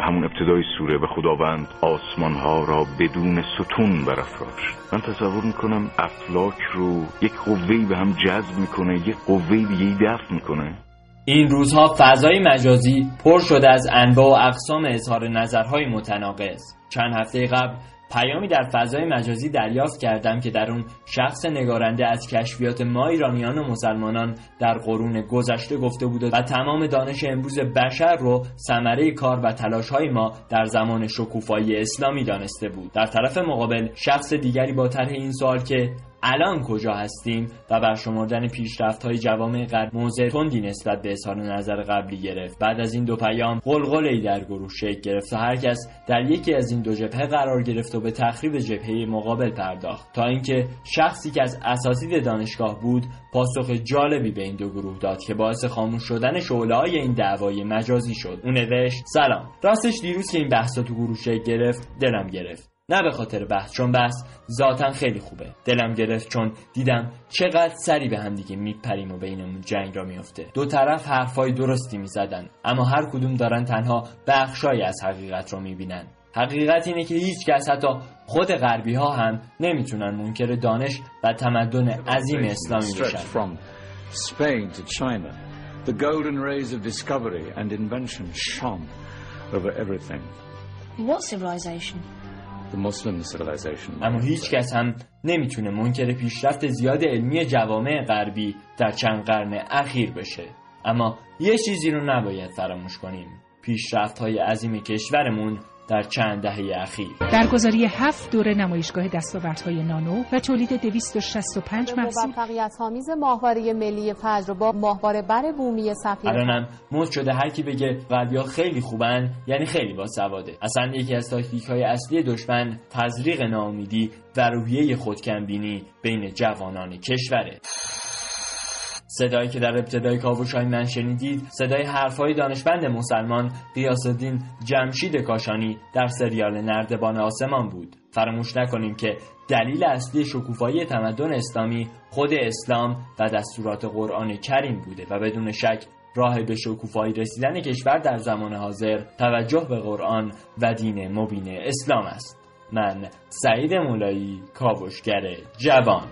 همون ابتدای سوره به خداوند آسمان ها را بدون ستون برافراش من تصور می‌کنم افلاک رو یک قوهی به هم جذب می‌کنه یک قوهی دیگه دفع می‌کنه. این روزها فضای مجازی پر شده از انواع و اقسام اظهار نظرهای متناقض. چند هفته قبل پیامی در فضای مجازی دریافت کردم که در اون شخص نگارنده از کشفیات ما ایرانیان و مسلمانان در قرون گذشته گفته بود و تمام دانش امروز بشر رو ثمره کار و تلاش های ما در زمان شکوفایی اسلامی دانسته بود. در طرف مقابل شخص دیگری با طرح این سوال که الان کجا هستیم و برشمردن پیشرفت های جوامع غرب موضع تندی نسبت به اظهار نظر قبلی گرفت. بعد از این دو پیام قلقله ای در گروه شکل گرفت و هر کس در یکی از این دو جبهه قرار گرفت و به تخریب جبهه مقابل پرداخت. تا اینکه شخصی که از اساتید دانشگاه بود پاسخ جالبی به این دو گروه داد که باعث خاموش شدن شعله این دعوای مجازی شد. اون نوشت سلام. راستش دیروز که این بحثا تو گروه شکل گرفت دلم گرفت. نه به خاطر بحث چون بحث ذاتا خیلی خوبه. دلم گرفت چون دیدم چقدر سری به هم دیگه میپریم و بینمون جنگ را میفته دو طرف حرفای درستی می‌زدن اما هر کدوم دارن تنها بخشایی از حقیقت رو می‌بینن. حقیقت اینه که هیچ کس حتی خود غربی ها هم نمی‌تونن منکر دانش و تمدن عظیم اسلامی بشن. Spain to China, the golden rays of discovery and invention shone over everything. What civilization? اما هیچ کس هم نمی‌تونه منکر پیشرفت زیاد علمی جوامع غربی در چند قرن اخیر بشه. اما یه چیزی رو نباید فراموش کنیم. پیشرفت های عظیم کشورمون در چند دهه اخیر. برگزاری هفت دوره نمایشگاه دستاوردهای نانو و تولید 265 محصول موفقیت آمیز ماهواره ملی فجر با ماهواره بر بومی سفیر الانم مد شده هر کی بگه غربیا خیلی خوبن یعنی خیلی با سواده اصلا یکی از تاکتیک های اصلی دشمن تزریق ناامیدی و روحیه خودکمبینی بین جوانان کشوره. صدایی که در ابتدای کاوشهای من شنیدید صدای حرفهای دانشمند مسلمان قیاس الدین جمشید کاشانی در سریال نردبان آسمان بود. فراموش نکنیم که دلیل اصلی شکوفایی تمدن اسلامی خود اسلام و دستورات قرآن کریم بوده و بدون شک راه به شکوفایی رسیدن کشور در زمان حاضر توجه به قرآن و دین مبین اسلام است. من سعید مولایی کاوشگر جوان.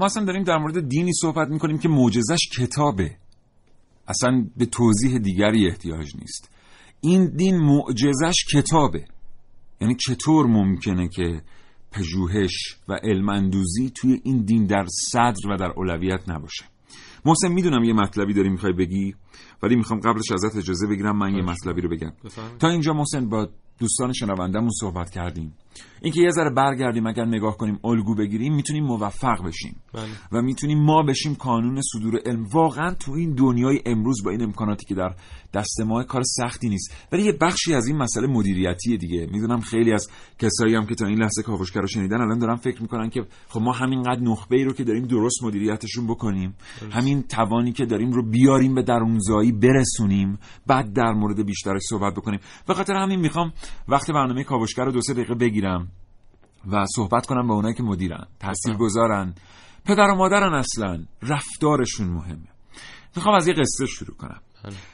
ما اصلا داریم در مورد دینی صحبت می‌کنیم که معجزش کتابه. اصلا به توضیح دیگری احتیاج نیست. این دین معجزش کتابه. یعنی چطور ممکنه که پژوهش و علماندوزی توی این دین در صدر و در اولویت نباشه؟ محسن می‌دونم یه مطلبی داری می‌خوای بگی ولی می‌خوام قبلش ازت اجازه بگیرم من یه مطلبی رو بگم. تا اینجا محسن با دوستان شنوندهمون صحبت کردیم. اینکه یه ذره برگردیم اگر نگاه کنیم الگو بگیریم می‌تونیم موفق بشیم. بله. و می‌تونیم ما بشیم کانون صدور علم. واقعا تو این دنیای امروز با این امکاناتی که در دست ما کار سختی نیست. ولی یه بخشی از این مسئله مدیریتی دیگه. می‌دونم خیلی از کسایی هم که تا این لحظه کاوشگر رو شنیدن الان دارن فکر می‌کنن که خب ما همینقدر نخبه ای رو که داریم درست مدیریتشون بکنیم. همین توانی که داریم رو بیاریم به درونزایی برسونیم. بعد در مورد بیشترش صحبت بکنیم. به خاطر همین می‌خوام وقت برنامه کاوشگر رو دو سه دقیقه بگیرم. و صحبت کنم با اونایی که مدیرن تاثیر گذارن پدر و مادرن اصلا. رفتارشون مهمه. می‌خوام از یه قصه شروع کنم.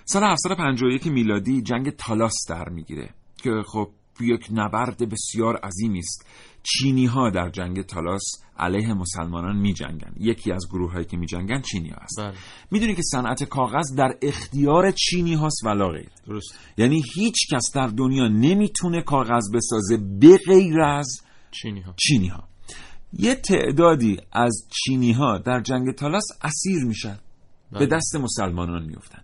سال 751 میلادی جنگ تالاس در می‌گیره که خب یک نبرد بسیار عظیمی است. چینی ها در جنگ تالاس علیه مسلمانان می جنگن. یکی از گروه هایی که می جنگن چینی ها هست می‌دونی که صنعت کاغذ در اختیار چینی هاست ولا غیر. درست. یعنی هیچ کس در دنیا نمی‌تونه کاغذ بسازه به غیر از چینی ها چینی ها یه تعدادی از چینی ها در جنگ تالاس اسیر میشن. به دست مسلمانان میفتن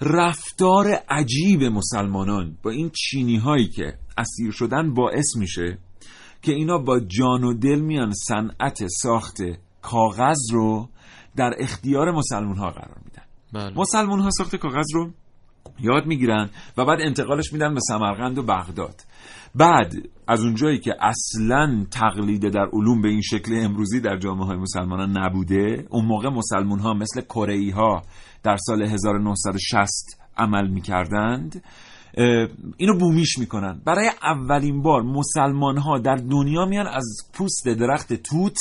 رفتار عجیب مسلمانان با این چینی هایی که اسیر شدن باعث میشه که اینا با جان و دل میان صنعت ساخت کاغذ رو در اختیار مسلمون ها قرار میدن. بله. مسلمون ها ساخت کاغذ رو یاد می‌گیرن و بعد انتقالش میدن به سمرقند و بغداد. بعد از اونجایی که اصلا تقلید در علوم به این شکل امروزی در جامعه های مسلمانان نبوده اون موقع مسلمون ها مثل کره ها در سال 1960 عمل می‌کردند. اینو بومیش می‌کنن. برای اولین بار مسلمان ها در دنیا میان از پوست درخت توت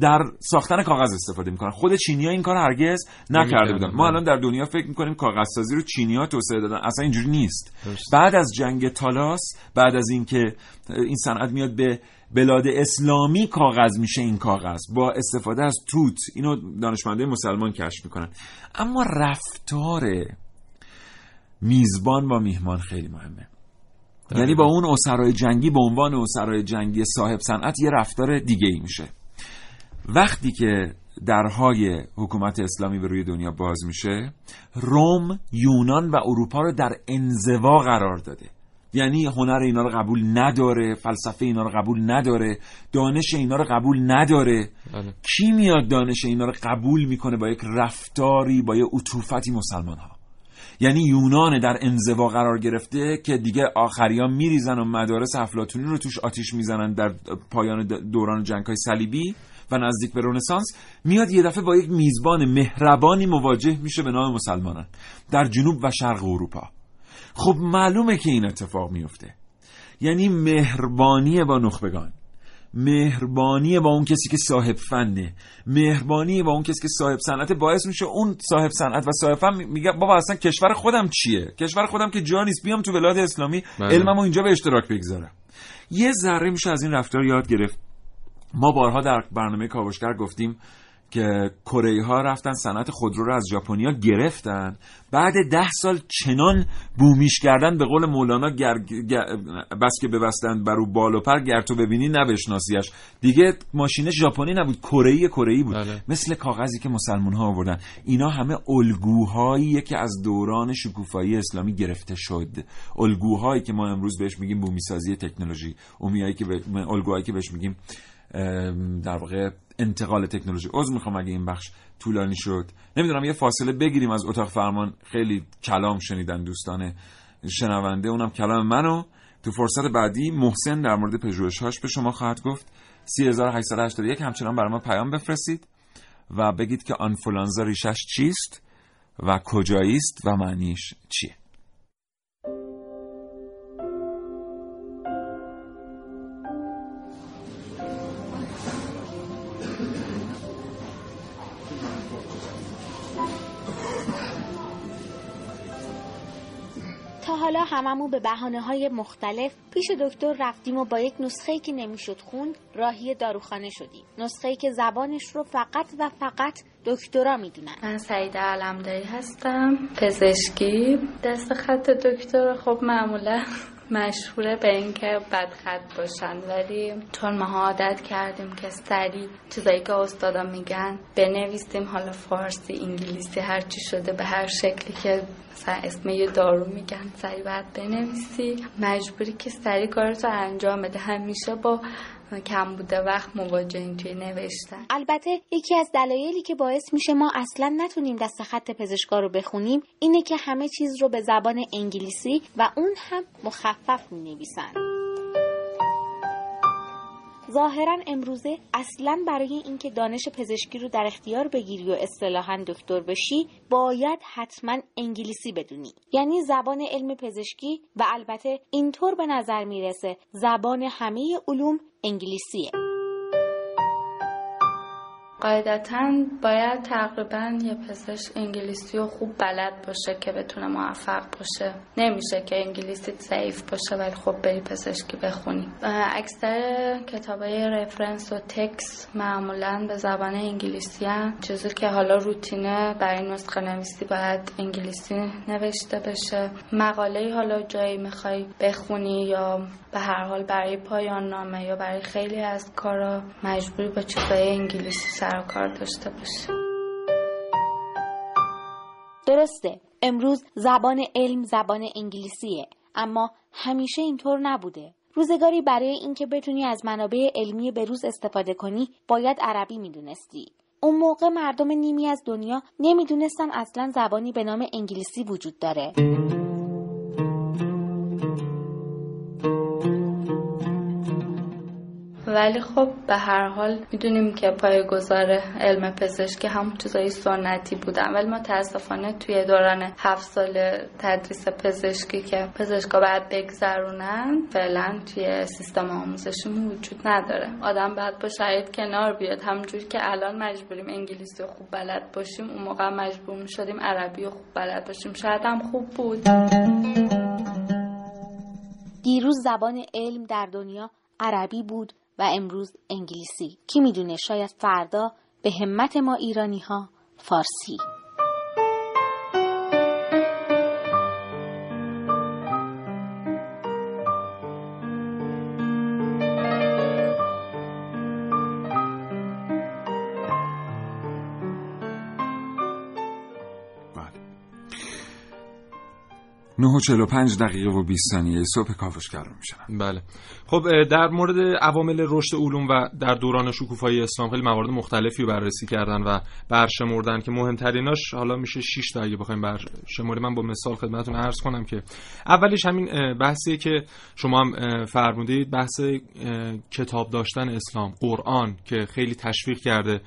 در ساختن کاغذ استفاده می‌کنن. خود چینی ها این کار هرگز نکرده بودن ما الان در دنیا فکر می‌کنیم کاغذ سازی رو چینی ها توسعه دادن. اصلا اینجوری نیست. بعد از جنگ تالاس بعد از اینکه این صنعت میاد به بلاد اسلامی کاغذ میشه این کاغذ. با استفاده از توت. اینو دانشمنده مسلمان کشف می‌کنن. اما رفتار میزبان با میهمان خیلی مهمه. یعنی با اون اسرای جنگی به عنوان اسرای جنگی صاحب صنعت یه رفتار دیگه ای میشه. وقتی که درهای حکومت اسلامی به روی دنیا باز میشه روم یونان و اروپا رو در انزوا قرار داده. یعنی هنر اینا رو قبول نداره فلسفه اینا رو قبول نداره دانش اینا رو قبول نداره. بله. کی میاد دانش اینا رو قبول می‌کنه با یک رفتاری با یک عطوفتی مسلمان ها یعنی یونان در انزوا قرار گرفته که دیگه آخریان میریزن و مدارس افلاتونی رو توش آتیش می‌زنن در پایان دوران جنگ های صلیبی. و نزدیک به رنسانس میاد یه دفعه با یک میزبان مهربانی مواجه میشه به نام مسلمانان در جنوب و شرق اروپا. خب معلومه که این اتفاق میفته. یعنی مهربانی با نخبگان مهربانی با اون کسی که صاحب فنه مهربانی با اون کسی که صاحب صنعت باعث میشه اون صاحب صنعت و صاحب فن میگه بابا اصلا کشور خودم چیه؟ کشور خودم که جا نیست بیام تو ولایت اسلامی بله. علممو اینجا به اشتراک بگذارم. یه ذره میشه از این رفتار یاد گرفت. ما بارها در برنامه کاوشگر گفتیم که کره ها رفتن صنعت خودرو رو از ژاپنیا گرفتن. بعد ده سال چنان بومیش کردن به قول مولانا گر... گر... بس که ببستن برو بال و پر گر تو ببینی نبشناسیش. دیگه ماشین ژاپنی نبود کره کره بود. بله. مثل کاغذی که مسلمان ها آوردن. اینا همه الگوهایی که از دوران شکوفایی اسلامی گرفته شد. الگوهایی که ما امروز بهش میگیم بومی سازی تکنولوژی. امیایی که به... الگوهایی که بهش میگیم. در واقع انتقال تکنولوژی. عذر می‌خوام اگه این بخش طولانی شد. نمی‌دونم یه فاصله بگیریم از اتاق فرمان. خیلی کلام شنیدن دوستان شنونده. اونم کلام منو. تو فرصت بعدی محسن در مورد پژوهش‌هاش به شما خواهد گفت. 3881 همچنان برای ما پیام بفرستید و بگید که آنفولانزا ریشش چیست و کجایی است و معنیش چیه. هممون به بحانه های مختلف پیش دکتر رفتیم و با یک نسخه که نمی‌شد خوند راهی داروخانه شدیم. نسخه که زبانش رو فقط و فقط دکترا می‌دونن. من سعیده علمداری هستم پزشکی. دست خط دکتر خب معمولا مشهوره به اینکه بدخط باشن ولی چون ما عادت کردیم که سریع چیزایی که استادا میگن بنویسیم حالا فارسی انگلیسی هر چی شده به هر شکلی که مثلا اسم یه دارو میگن سریع باید بنویسی. مجبوری که سریع کارتو انجام بده. همیشه با کم بوده وقت مواجهیم توی نوشتن البته یکی از دلایلی که باعث میشه ما اصلا نتونیم دست خط پزشکا رو بخونیم اینه که همه چیز رو به زبان انگلیسی و اون هم مخفف می نویسن. ظاهرا امروزه اصلا برای اینکه دانش پزشکی رو در اختیار بگیری و اصطلاحا دکتر بشی باید حتما انگلیسی بدونی. یعنی زبان علم پزشکی و البته اینطور به نظر می‌رسه زبان همه علوم انگلیسیه. قاعدتا باید تقریبا یه پزشک انگلیسی رو خوب بلد باشه که بتونه موفق باشه. نمیشه که انگلیسی ضعیف باشه ولی خب بری پزشکی بخونی. اکثر کتابای رفرنس و تکس معمولا به زبان انگلیسی هم چیزی که حالا روتینه برای نسخه نویسی باید انگلیسی نوشته بشه. مقاله حالا جایی می‌خوای بخونی یا به هر حال برای پایان نامه یا برای خیلی از کارا مجبوری با چیزای انگلیسی سر و کار داشته باشی درسته امروز زبان علم زبان انگلیسیه اما همیشه اینطور نبوده. روزگاری برای اینکه بتونی از منابع علمی به روز استفاده کنی باید عربی می‌دونستی. اون موقع مردم نیمی از دنیا نمی‌دونستن اصلا زبانی به نام انگلیسی وجود داره. ولی خب به هر حال می‌دونیم که پایه‌گذار علم پزشکی همون چیزای سنتی بودن. ولی متاسفانه توی دوران هفت سال تدریس پزشکی که پزشکا باید بگذرونن فعلا توی سیستم آموزشیمون وجود نداره. آدم باید با شرایط کنار بیاد. همونجوری که الان مجبوریم انگلیسی خوب بلد باشیم اون موقع مجبور شدیم عربی خوب بلد باشیم. شاید هم خوب بود. دیروز زبان علم در دنیا عربی بود. و امروز انگلیسی. کی می‌دونه؟ شاید فردا. به همت ما ایرانی ها فارسی. نه و 45 دقیقه و 20 ثانیه صبح کاوشگر رو میشنم بله. خب در مورد عوامل رشد علوم و در دوران شکوفایی اسلام خیلی موارد مختلفی بررسی کردن و برشمردن که مهمتریناش حالا میشه 6 تا. اگه بخوایم برشمریم من با مثال خدمتتون عرض کنم که اولیش همین بحثی که شما هم فرمودید بحث کتاب داشتن اسلام قرآن که خیلی تشویق کرده.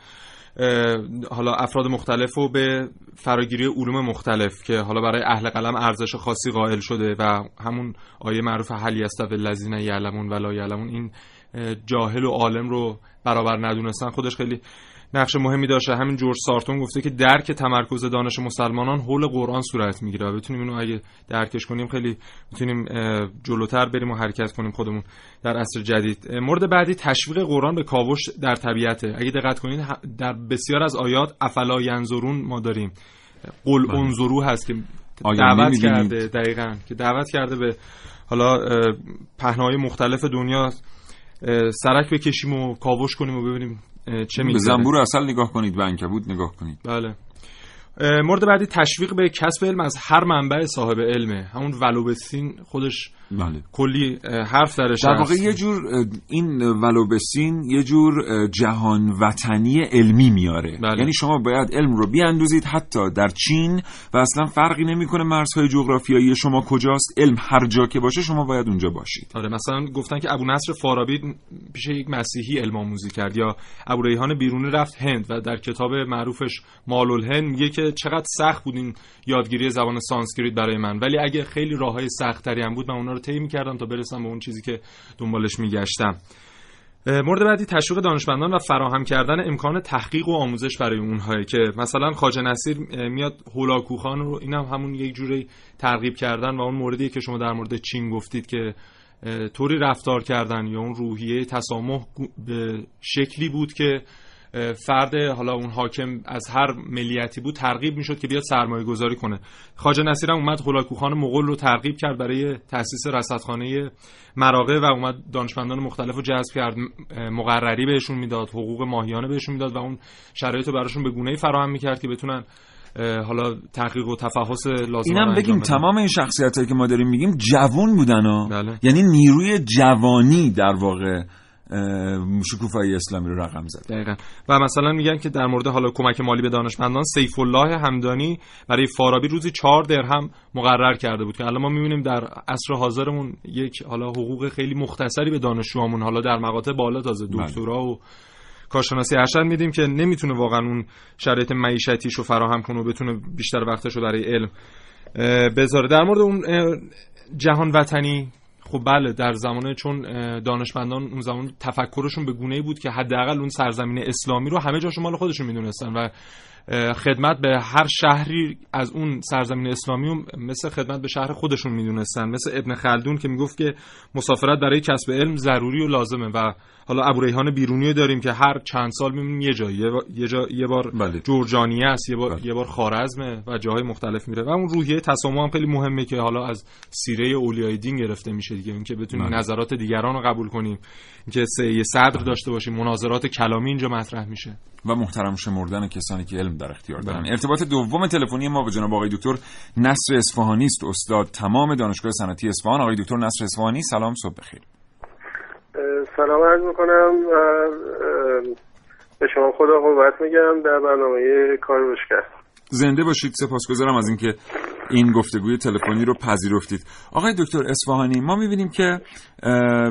حالا افراد مختلف و به فراگیری علوم مختلف که حالا برای اهل قلم ارزش خاصی قائل شده و همون آیه معروف هل یستوی الذین یعلمون ولا یعلمون این جاهل و عالم رو برابر ندونستن خودش خیلی نقش مهمی داشته همین جورج سارتون گفته که درک تمرکز دانش مسلمانان حول قرآن صورت می‌گیره. بتونیم اینو اگه درکش کنیم خیلی می‌تونیم جلوتر بریم و حرکت کنیم خودمون در عصر جدید. مورد بعدی تشویق قرآن به کاوش در طبیعته. اگه دقت کنید در بسیار از آیات افلا ینظرون ما داریم. قل بله. انظرو هست که دعوت کرده دقیقا که دعوت کرده به حالا پهنای مختلف دنیا سرک بکشیم و کاوش کنیم و ببینیم چه به زنبور اصل نگاه کنید و انکبوت نگاه کنید. بله. مورد بعدی تشویق به کسب علم از هر منبع صاحب علمه. همون ولوبسین خودش بله. کلی حرف درش در واقع یه جور این ولو بالصین یه جور جهان وطنی علمی میاره بله. یعنی شما باید علم رو بیاندوزید حتی در چین و اصلا فرقی نمی‌کنه مرزهای جغرافیایی شما کجاست علم هر جا که باشه شما باید اونجا باشید آره مثلا گفتن که ابو نصر فارابی پیش یک مسیحی علم آموزی کرد یا ابو ریحان بیرونی رفت هند و در کتاب معروفش ماللهند میگه که چقدر سخت بود این یادگیری زبان سانسکریت برای من ولی اگه خیلی راههای سخت‌تری هم بود من اونا رو طی می‌کردم تا برسم به اون چیزی که دنبالش میگشتم. مورد بعدی تشویق دانشمندان و فراهم کردن امکان تحقیق و آموزش برای اونهایی که مثلا خواجه نصیر میاد هولاکوخان رو اینم هم همون یک جوری ترغیب کردن و اون موردی که شما در مورد چین گفتید که طوری رفتار کردن یا اون روحیه تسامح به شکلی بود که فرد حالا اون حاکم از هر ملیتی بود ترغیب می‌شد که بیاد سرمایه گذاری کنه. خواجه نصیر هم اومد هولاکوخان مغول رو ترغیب کرد برای تاسیس رصدخانه مراغه و اومد دانشمندان مختلف رو جذب کرد. مقرری بهشون می‌داد حقوق ماهیانه بهشون می‌داد و اون شرایط رو براشون به گونه‌ای فراهم می‌کرد که بتونن حالا تحقیق و تفحص لازم اینم بگیم تمام این شخصیت هایی که ما داریم میگیم جوون بودن ها. بله. یعنی نیروی جوانی در واقع. شکوفایی اسلامی رو رقم زد. دقیقا. و مثلا میگن که در مورد حالا کمک مالی به دانشمندان سیف الله همدانی برای فارابی روزی چهار درهم مقرر کرده بود که الان ما می‌بینیم در عصر حاضرمون یک حالا حقوق خیلی مختصری به دانشجوامون حالا در مقاطع بالا تازه بله. دکترا و کارشناسی ارشد میدیم که نمی‌تونه واقعا اون شرایط معیشتیش رو فراهم کنه و بتونه بیشتر وقتش رو برای علم بذاره. در مورد اون جهان وطنی خب بله در زمانه چون دانشمندان اون زمان تفکرشون به گونه بود که حداقل اون سرزمین اسلامی رو همه جاشون مال خودشون می‌دونستن و خدمت به هر شهری از اون سرزمین اسلامی مثل خدمت به شهر خودشون می‌دونستن مثل ابن خلدون که می‌گفت که مسافرت برای کسب علم ضروری و لازمه و حالا ابو ریحان بیرونی داریم که هر چند سال می‌بینیم یه جایی یه, جا، یه بار بله. جورجانیه است یه بار بله. یه بار خارزمه و جاهای مختلف میره و اون روحیه تسامح هم خیلی مهمه که حالا از سیره اولیای دین گرفته میشه دیگه اینکه بتونیم بله. نظرات دیگران رو قبول کنیم اینکه یه صدر بله. داشته باشیم مناظرات کلامی اینجا مطرح میشه و محترم شمردن کسانی که علم در اختیار دارن بله. ارتباط دوم تلفنی ما با جناب آقای دکتر نصر اصفهانی است. استاد تمام دانشگاه صنعتی اصفهان. آقای دکتر نصر اصفهانی سلام صبح بخیر. سلام عرض می‌کنم به شما خدا قوت میگم در برنامه کار زنده باشید. سپاسگزارم از اینکه این گفتگوی تلفنی رو پذیرفتید. آقای دکتر اصفهانی ما می‌بینیم که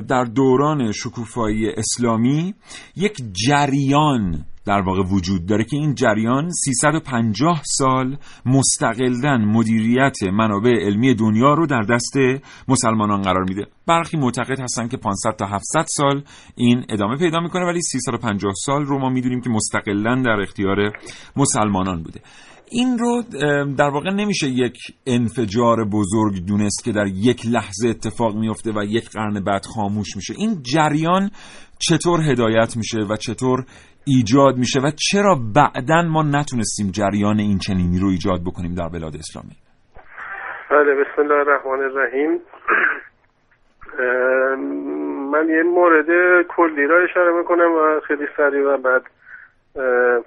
در دوران شکوفایی اسلامی یک جریان در واقع وجود داره که این جریان 350 سال مستقلدن مدیریت منابع علمی دنیا رو در دست مسلمانان قرار میده. برخی معتقد هستن که 500 تا 700 سال این ادامه پیدا می‌کنه ولی 350 سال رو ما می‌دونیم که مستقلا در اختیار مسلمانان بوده. این رو در واقع نمیشه یک انفجار بزرگ دونست که در یک لحظه اتفاق میفته و یک قرن بعد خاموش میشه. این جریان چطور هدایت میشه و چطور ایجاد میشه و چرا بعدا ما نتونستیم جریان این چنینی رو ایجاد بکنیم در بلاد اسلامی؟ بله بسم الله الرحمن الرحیم. من یه مورد کلی را اشاره می‌کنم و خیلی سریع و بعد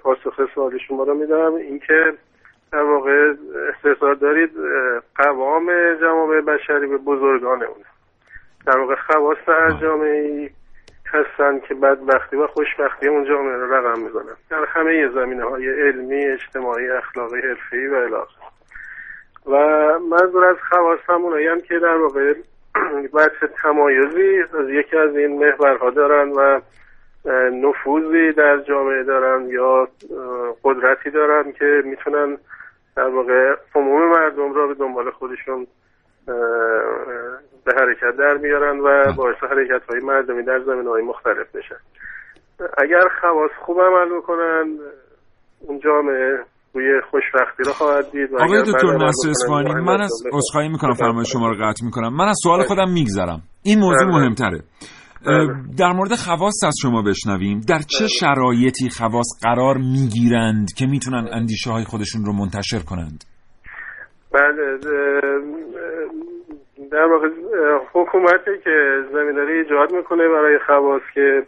پاسخ سوال شما رو میدم اینکه در واقع استحصال دارید قوام جامعه بشری به بزرگان اونه در واقع خواست هر جامعه هستن که بدبختی و خوشبختی اون جامعه رو رقم می‌زنن. در همه زمینه های علمی اجتماعی اخلاقی حرفی و الاخر و منظور از خواص همونایی هم که در واقع بحث تمایزی از یکی از این محورها دارن و نفوذی در جامعه دارن یا قدرتی دارن که می‌تونن در واقع عموم مردم را به دنبال خودشون به حرکت در میارن و باعث حرکت های مردمی در زمین های مختلف بشن اگر خواص خوب عمل بکنن اون جامعه روی خوشبختی رو خواهد دید آقای دکتر نصر اسفانی من از عذرخواهی می‌کنم فرمایش شما رو قطع می‌کنم. من از سوال خودم میگذرم. این موضوع بله. مهمتره. بله. در مورد خواست از شما بشنویم. در چه بله. شرایطی خواست قرار می‌گیرند که می‌تونن اندیشه های خودشون رو منتشر کنند؟ بله در واقع حکومتی که زمینداری ایجاد می‌کنه برای خواست که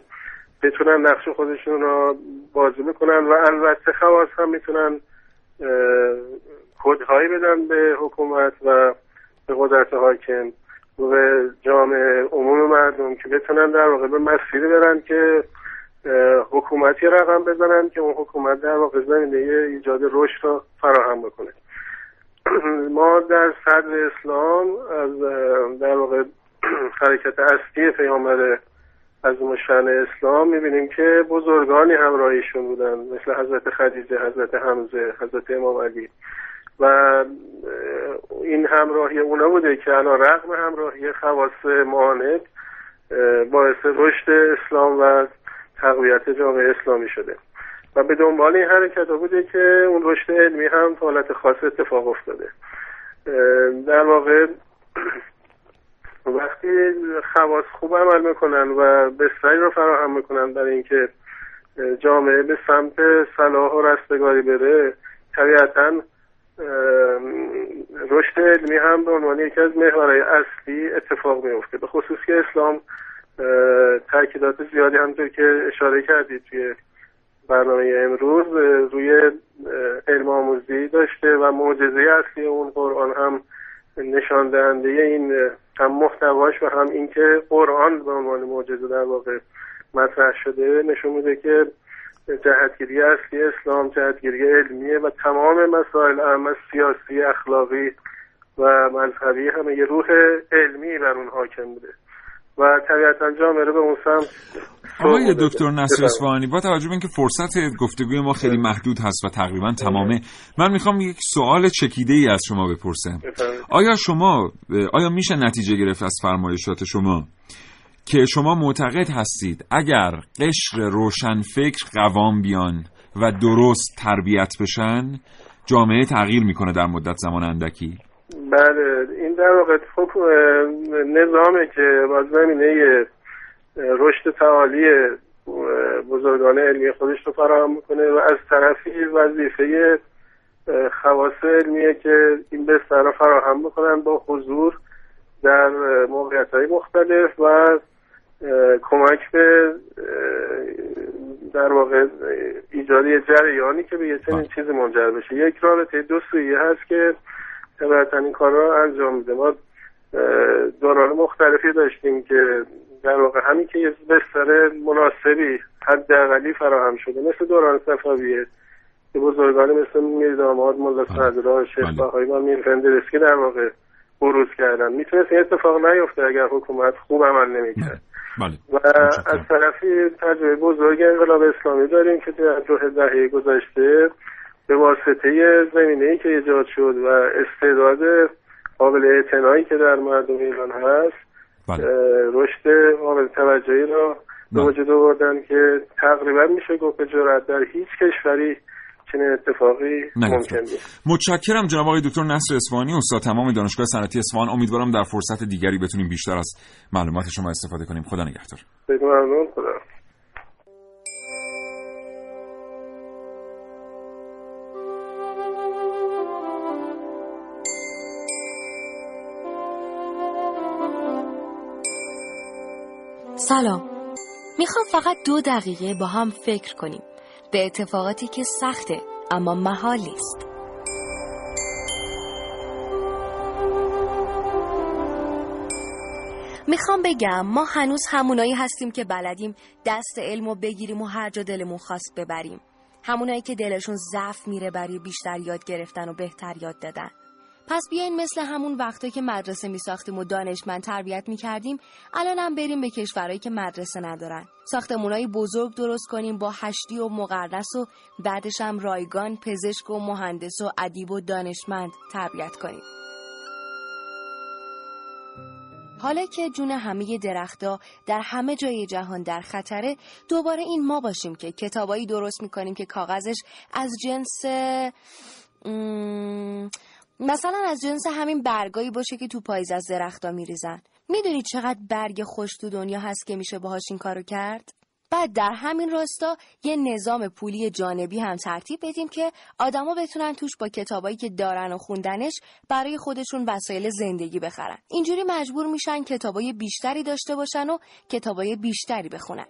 بتونن نقش خودشون رو بازی می‌کنن و البته خواست هم می‌تونن کدهایی بدن به حکومت و به قدرت حاکم و به جامعه عموم مردم که بتونن در واقع به مسیری برن که حکومتی رقم بزنن که اون حکومت در واقع زمینه ایجاد رشد را فراهم بکنه. ما در صدر اسلام از در واقع حرکت اصلی پیامبر از مشن اسلام می‌بینیم که بزرگانی همراهیشون بودن مثل حضرت خدیجه حضرت حمزه حضرت امام علی. و این همراهی اونا بوده که الان رقم همراهی خواص معاند باعث رشد اسلام و تقویت جامعه اسلامی شده. و به دنبال این حرکت بوده که اون رشد علمی هم تا حالت خاص اتفاق افتاده. در واقع وقتی خواص خوب عمل می‌کنن و بستری رو فراهم می‌کنن برای اینکه جامعه به سمت صلاح و رستگاری بره طبیعتا رشد علمی هم به عنوان یکی از محورهای اصلی اتفاق میفته به خصوص که اسلام تاکیدات زیادی همطور که اشاره کردید توی برنامه امروز روی علم آموزی داشته و معجزه اصلی اون قرآن هم نشان دهنده این هم محتواش و هم اینکه قرآن به عنوان معجزه در واقع مطرح شده نشون میده که جهتگیری اصلی اسلام جهتگیری علمیه و تمام مسائل اهم سیاسی اخلاقی و مذهبی همه یه روح علمی بر اون حاکم بوده. و طبیعتا جامعه رو به اون سمت آقای دکتر نصر اصفهانی با توجه به اینکه فرصت گفتگوی ما خیلی محدود هست و تقریبا تمامه من می‌خوام یک سوال چکیده ای از شما بپرسم. آیا شما آیا میشه نتیجه گرفت از فرمایشات شما که شما معتقد هستید اگر قشر روشن فکر قوام بیان و درست تربیت بشن جامعه تغییر می‌کنه در مدت زمان اندکی؟ بله این در واقع خب نظامه که با زمینه رشد تعالی بزرگان علمی خودش رو فراهم می‌کنه و از طرفی وظیفه خواص علمیه که این بستر رو فراهم بکنن با حضور در موقعیت های مختلف و کمک به در واقع ایجاد جریانی که به یه چنین چیزی منجر بشه. یک رابطه دو سویه هست که طبعا این کار را انجام میده. ما دوران مختلفی داشتیم که در واقع همین که یه بستر مناسبی حداقلی فراهم شده مثل دوران صفویه که بزرگانی مثل میر داماد ملا صدرا شیخ بله. بهایی و میر فندرسکی در واقع بروز کردن. می‌تونست این اتفاق نیفته اگر حکومت خوب عمل نمی‌کرد. بله. و از طرفی تجربه بزرگ انقلاب اسلامی داریم که در دو دهه گذشته به واسطه زمینه ای که ایجاد شد و استعداد قابل اعتنایی که در مردم ایران هست بله. رشد قابل توجهی را به بله. وجود آوردن که تقریبا میشه گفت به جرات در هیچ کشوری چنین اتفاقی ممکن نیست. متشکرم جناب آقای دکتر نصر اسفانی استاد تمام دانشگاه صنعتی اصفهان. امیدوارم در فرصت دیگری بتونیم بیشتر از معلومات شما استفاده کنیم. خدا نگهدار. ممنون. خدا سلام. می‌خوام فقط دو دقیقه با هم فکر کنیم. به اتفاقاتی که سخته اما محال نیست. می‌خوام بگم ما هنوز همونایی هستیم که بلدیم دست علمو بگیریم و هر جا دلمون خواست ببریم. همونایی که دلشون ضعف میره برای بیشتر یاد گرفتن و بهتر یاد دادن. پس بیاین مثل همون وقتا که مدرسه می ساختیم و دانشمند تربیت می کردیم الانم بریم به کشورهایی که مدرسه ندارن. ساختمونای بزرگ درست کنیم با هشتی و مقرنس و بعدش هم رایگان پزشک و مهندس و ادیب و دانشمند تربیت کنیم. حالا که جون همه درختها در همه جای جهان در خطره دوباره این ما باشیم که کتابایی درست می‌کنیم که کاغذش از جنس مثلا از جنس همین برگایی باشه که تو پاییز از درختا میریزن. می‌دونی چقدر برگ خوش تو دنیا هست که میشه باهاش این کارو کرد؟ بعد در همین راستا یه نظام پولی جانبی هم ترتیب بدیم که آدما بتونن توش با کتابایی که دارن و خوندنش برای خودشون وسایل زندگی بخرن. اینجوری مجبور میشن کتابای بیشتری داشته باشن و کتابای بیشتری بخونن.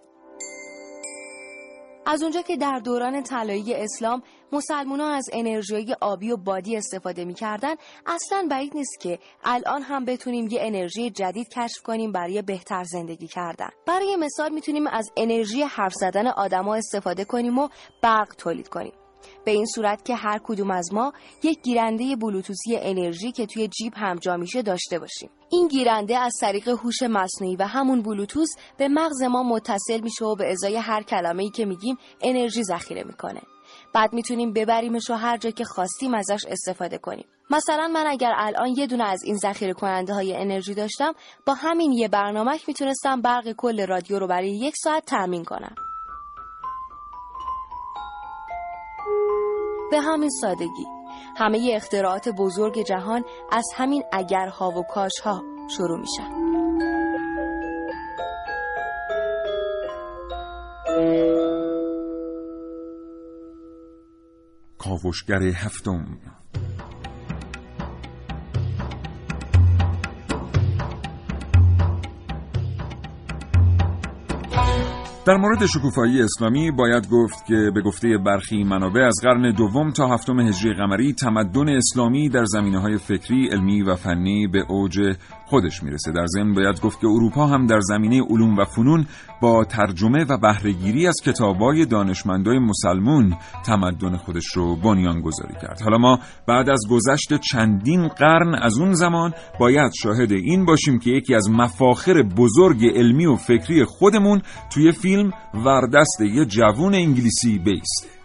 از اونجا که در دوران طلایی اسلام مسلمونا از انرژی آبی و بادی استفاده می‌کردن. اصلا بعید نیست که الان هم بتونیم یه انرژی جدید کشف کنیم برای بهتر زندگی کردن. برای مثال می‌تونیم از انرژی حرف زدن آدما استفاده کنیم و برق تولید کنیم. به این صورت که هر کدوم از ما یک گیرنده بلوتوسی انرژی که توی جیب هم جا میشه داشته باشیم. این گیرنده از طریق هوش مصنوعی و همون بلوتوس به مغز ما متصل میشه و به ازای هر کلمه ای که میگیم انرژی ذخیره می‌کنه. بعد می‌تونیم ببریمش و هر جا که خواستیم ازش استفاده کنیم. مثلا من اگر الان یه دونه از این ذخیره کننده های انرژی داشتم با همین یه برنامه می‌تونستم برق کل رادیو رو برای یک ساعت تأمین کنم. به همین سادگی همه اختراعات بزرگ جهان از همین اگرها و کاشها شروع میشن کاوشگر هفتم. در مورد شکوفایی اسلامی باید گفت که به گفته برخی منابع از قرن دوم تا هفتم هجری قمری تمدن اسلامی در زمینه های فکری، علمی و فنی به اوج خودش می‌رسه. در ضمن باید گفت که اروپا هم در زمینه علوم و فنون با ترجمه و بهرهگیری از کتابای دانشمندای مسلمون تمدن خودش رو بنیان گذاری کرد. حالا ما بعد از گذشت چندین قرن از اون زمان باید شاهد این باشیم که یکی از مفاخر بزرگ علمی و فکری خودمون توی فیلم وردست یه جوون انگلیسی بیسته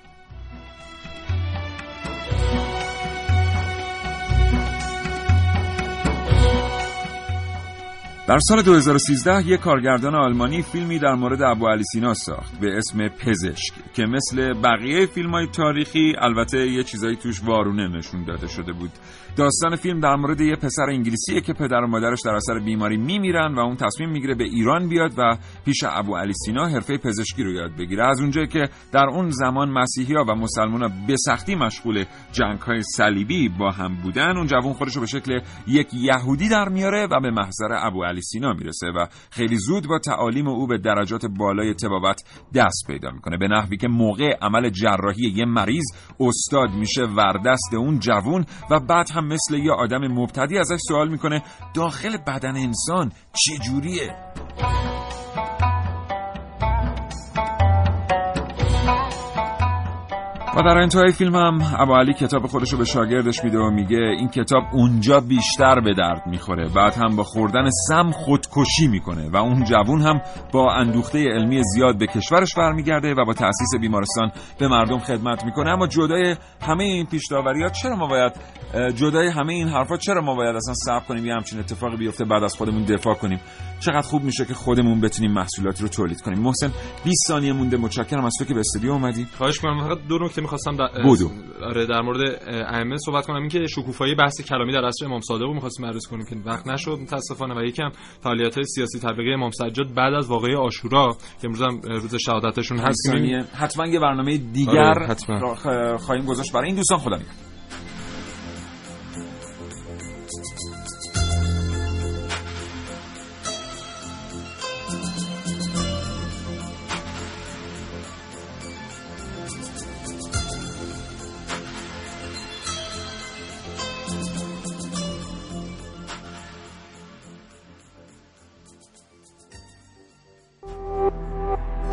در سال 2013 یک کارگردان آلمانی فیلمی در مورد ابو علی سینا ساخت به اسم پزشک که مثل بقیه فیلم های تاریخی البته یه چیزایی توش وارونه نشون داده شده بود. داستان فیلم در مورد یه پسر انگلیسیه که پدر و مادرش در اثر بیماری میمیرن و اون تصمیم می‌گیره به ایران بیاد و پیش ابو علی سینا حرفه پزشکی رو یاد بگیره. از اونجایی که در اون زمان مسیحی ها و مسلمان ها به سختی مشغول جنگ های صلیبی با هم بودن اون جوون خودش رو به شکل یک یهودی در میاره و به محضر ابو علی سینا می‌رسه و خیلی زود با تعالیم او به درجات بالای تبابت دست پیدا می‌کنه. به نحوی که موقع عمل جراحی یه مریض استاد میشه وردست اون جوون و بعد هم مثل یه آدم مبتدی ازش سوال می‌کنه داخل بدن انسان چجوریه؟ و در انتهای فیلم هم علی کتاب خودش رو به شاگردش میده و میگه این کتاب اونجا بیشتر به درد می‌خوره. بعد هم با خوردن سم خودکشی می‌کنه و اون جوون هم با اندوخته علمی زیاد به کشورش برمیگرده و با تأسیس بیمارستان به مردم خدمت می‌کنه. اما جدای همه این پیش چرا ما باید جدای همه این حرفا چرا ما باید اصلا صبر کنیم؟ یه همچین اتفاقی بیفته بعد از خودمون دفاع کنیم. چقدر خوب میشه که خودمون بتونیم محصولاتی رو تولید کنیم. محسن 20 ثانیه مونده متشکرم. از تو که به استودیو اومدی. خواهش می‌کنم. فقط دو نکته می‌خواستم در آره در مورد ائمه صحبت کنم. اینکه شکوفایی بحث کلامی در عصر امام صادق رو می‌خواستیم بررسی کنیم که وقت نشد. متاسفانه و یکم فعالیت‌های سیاسی تبلیغی امام سجاد بعد از واقعه عاشورا که امروز هم روز شهادتشون هست حتما یه برنامه دیگر آره حتما. خواهیم گذاشت برای این دوستان. خدا نگهدار.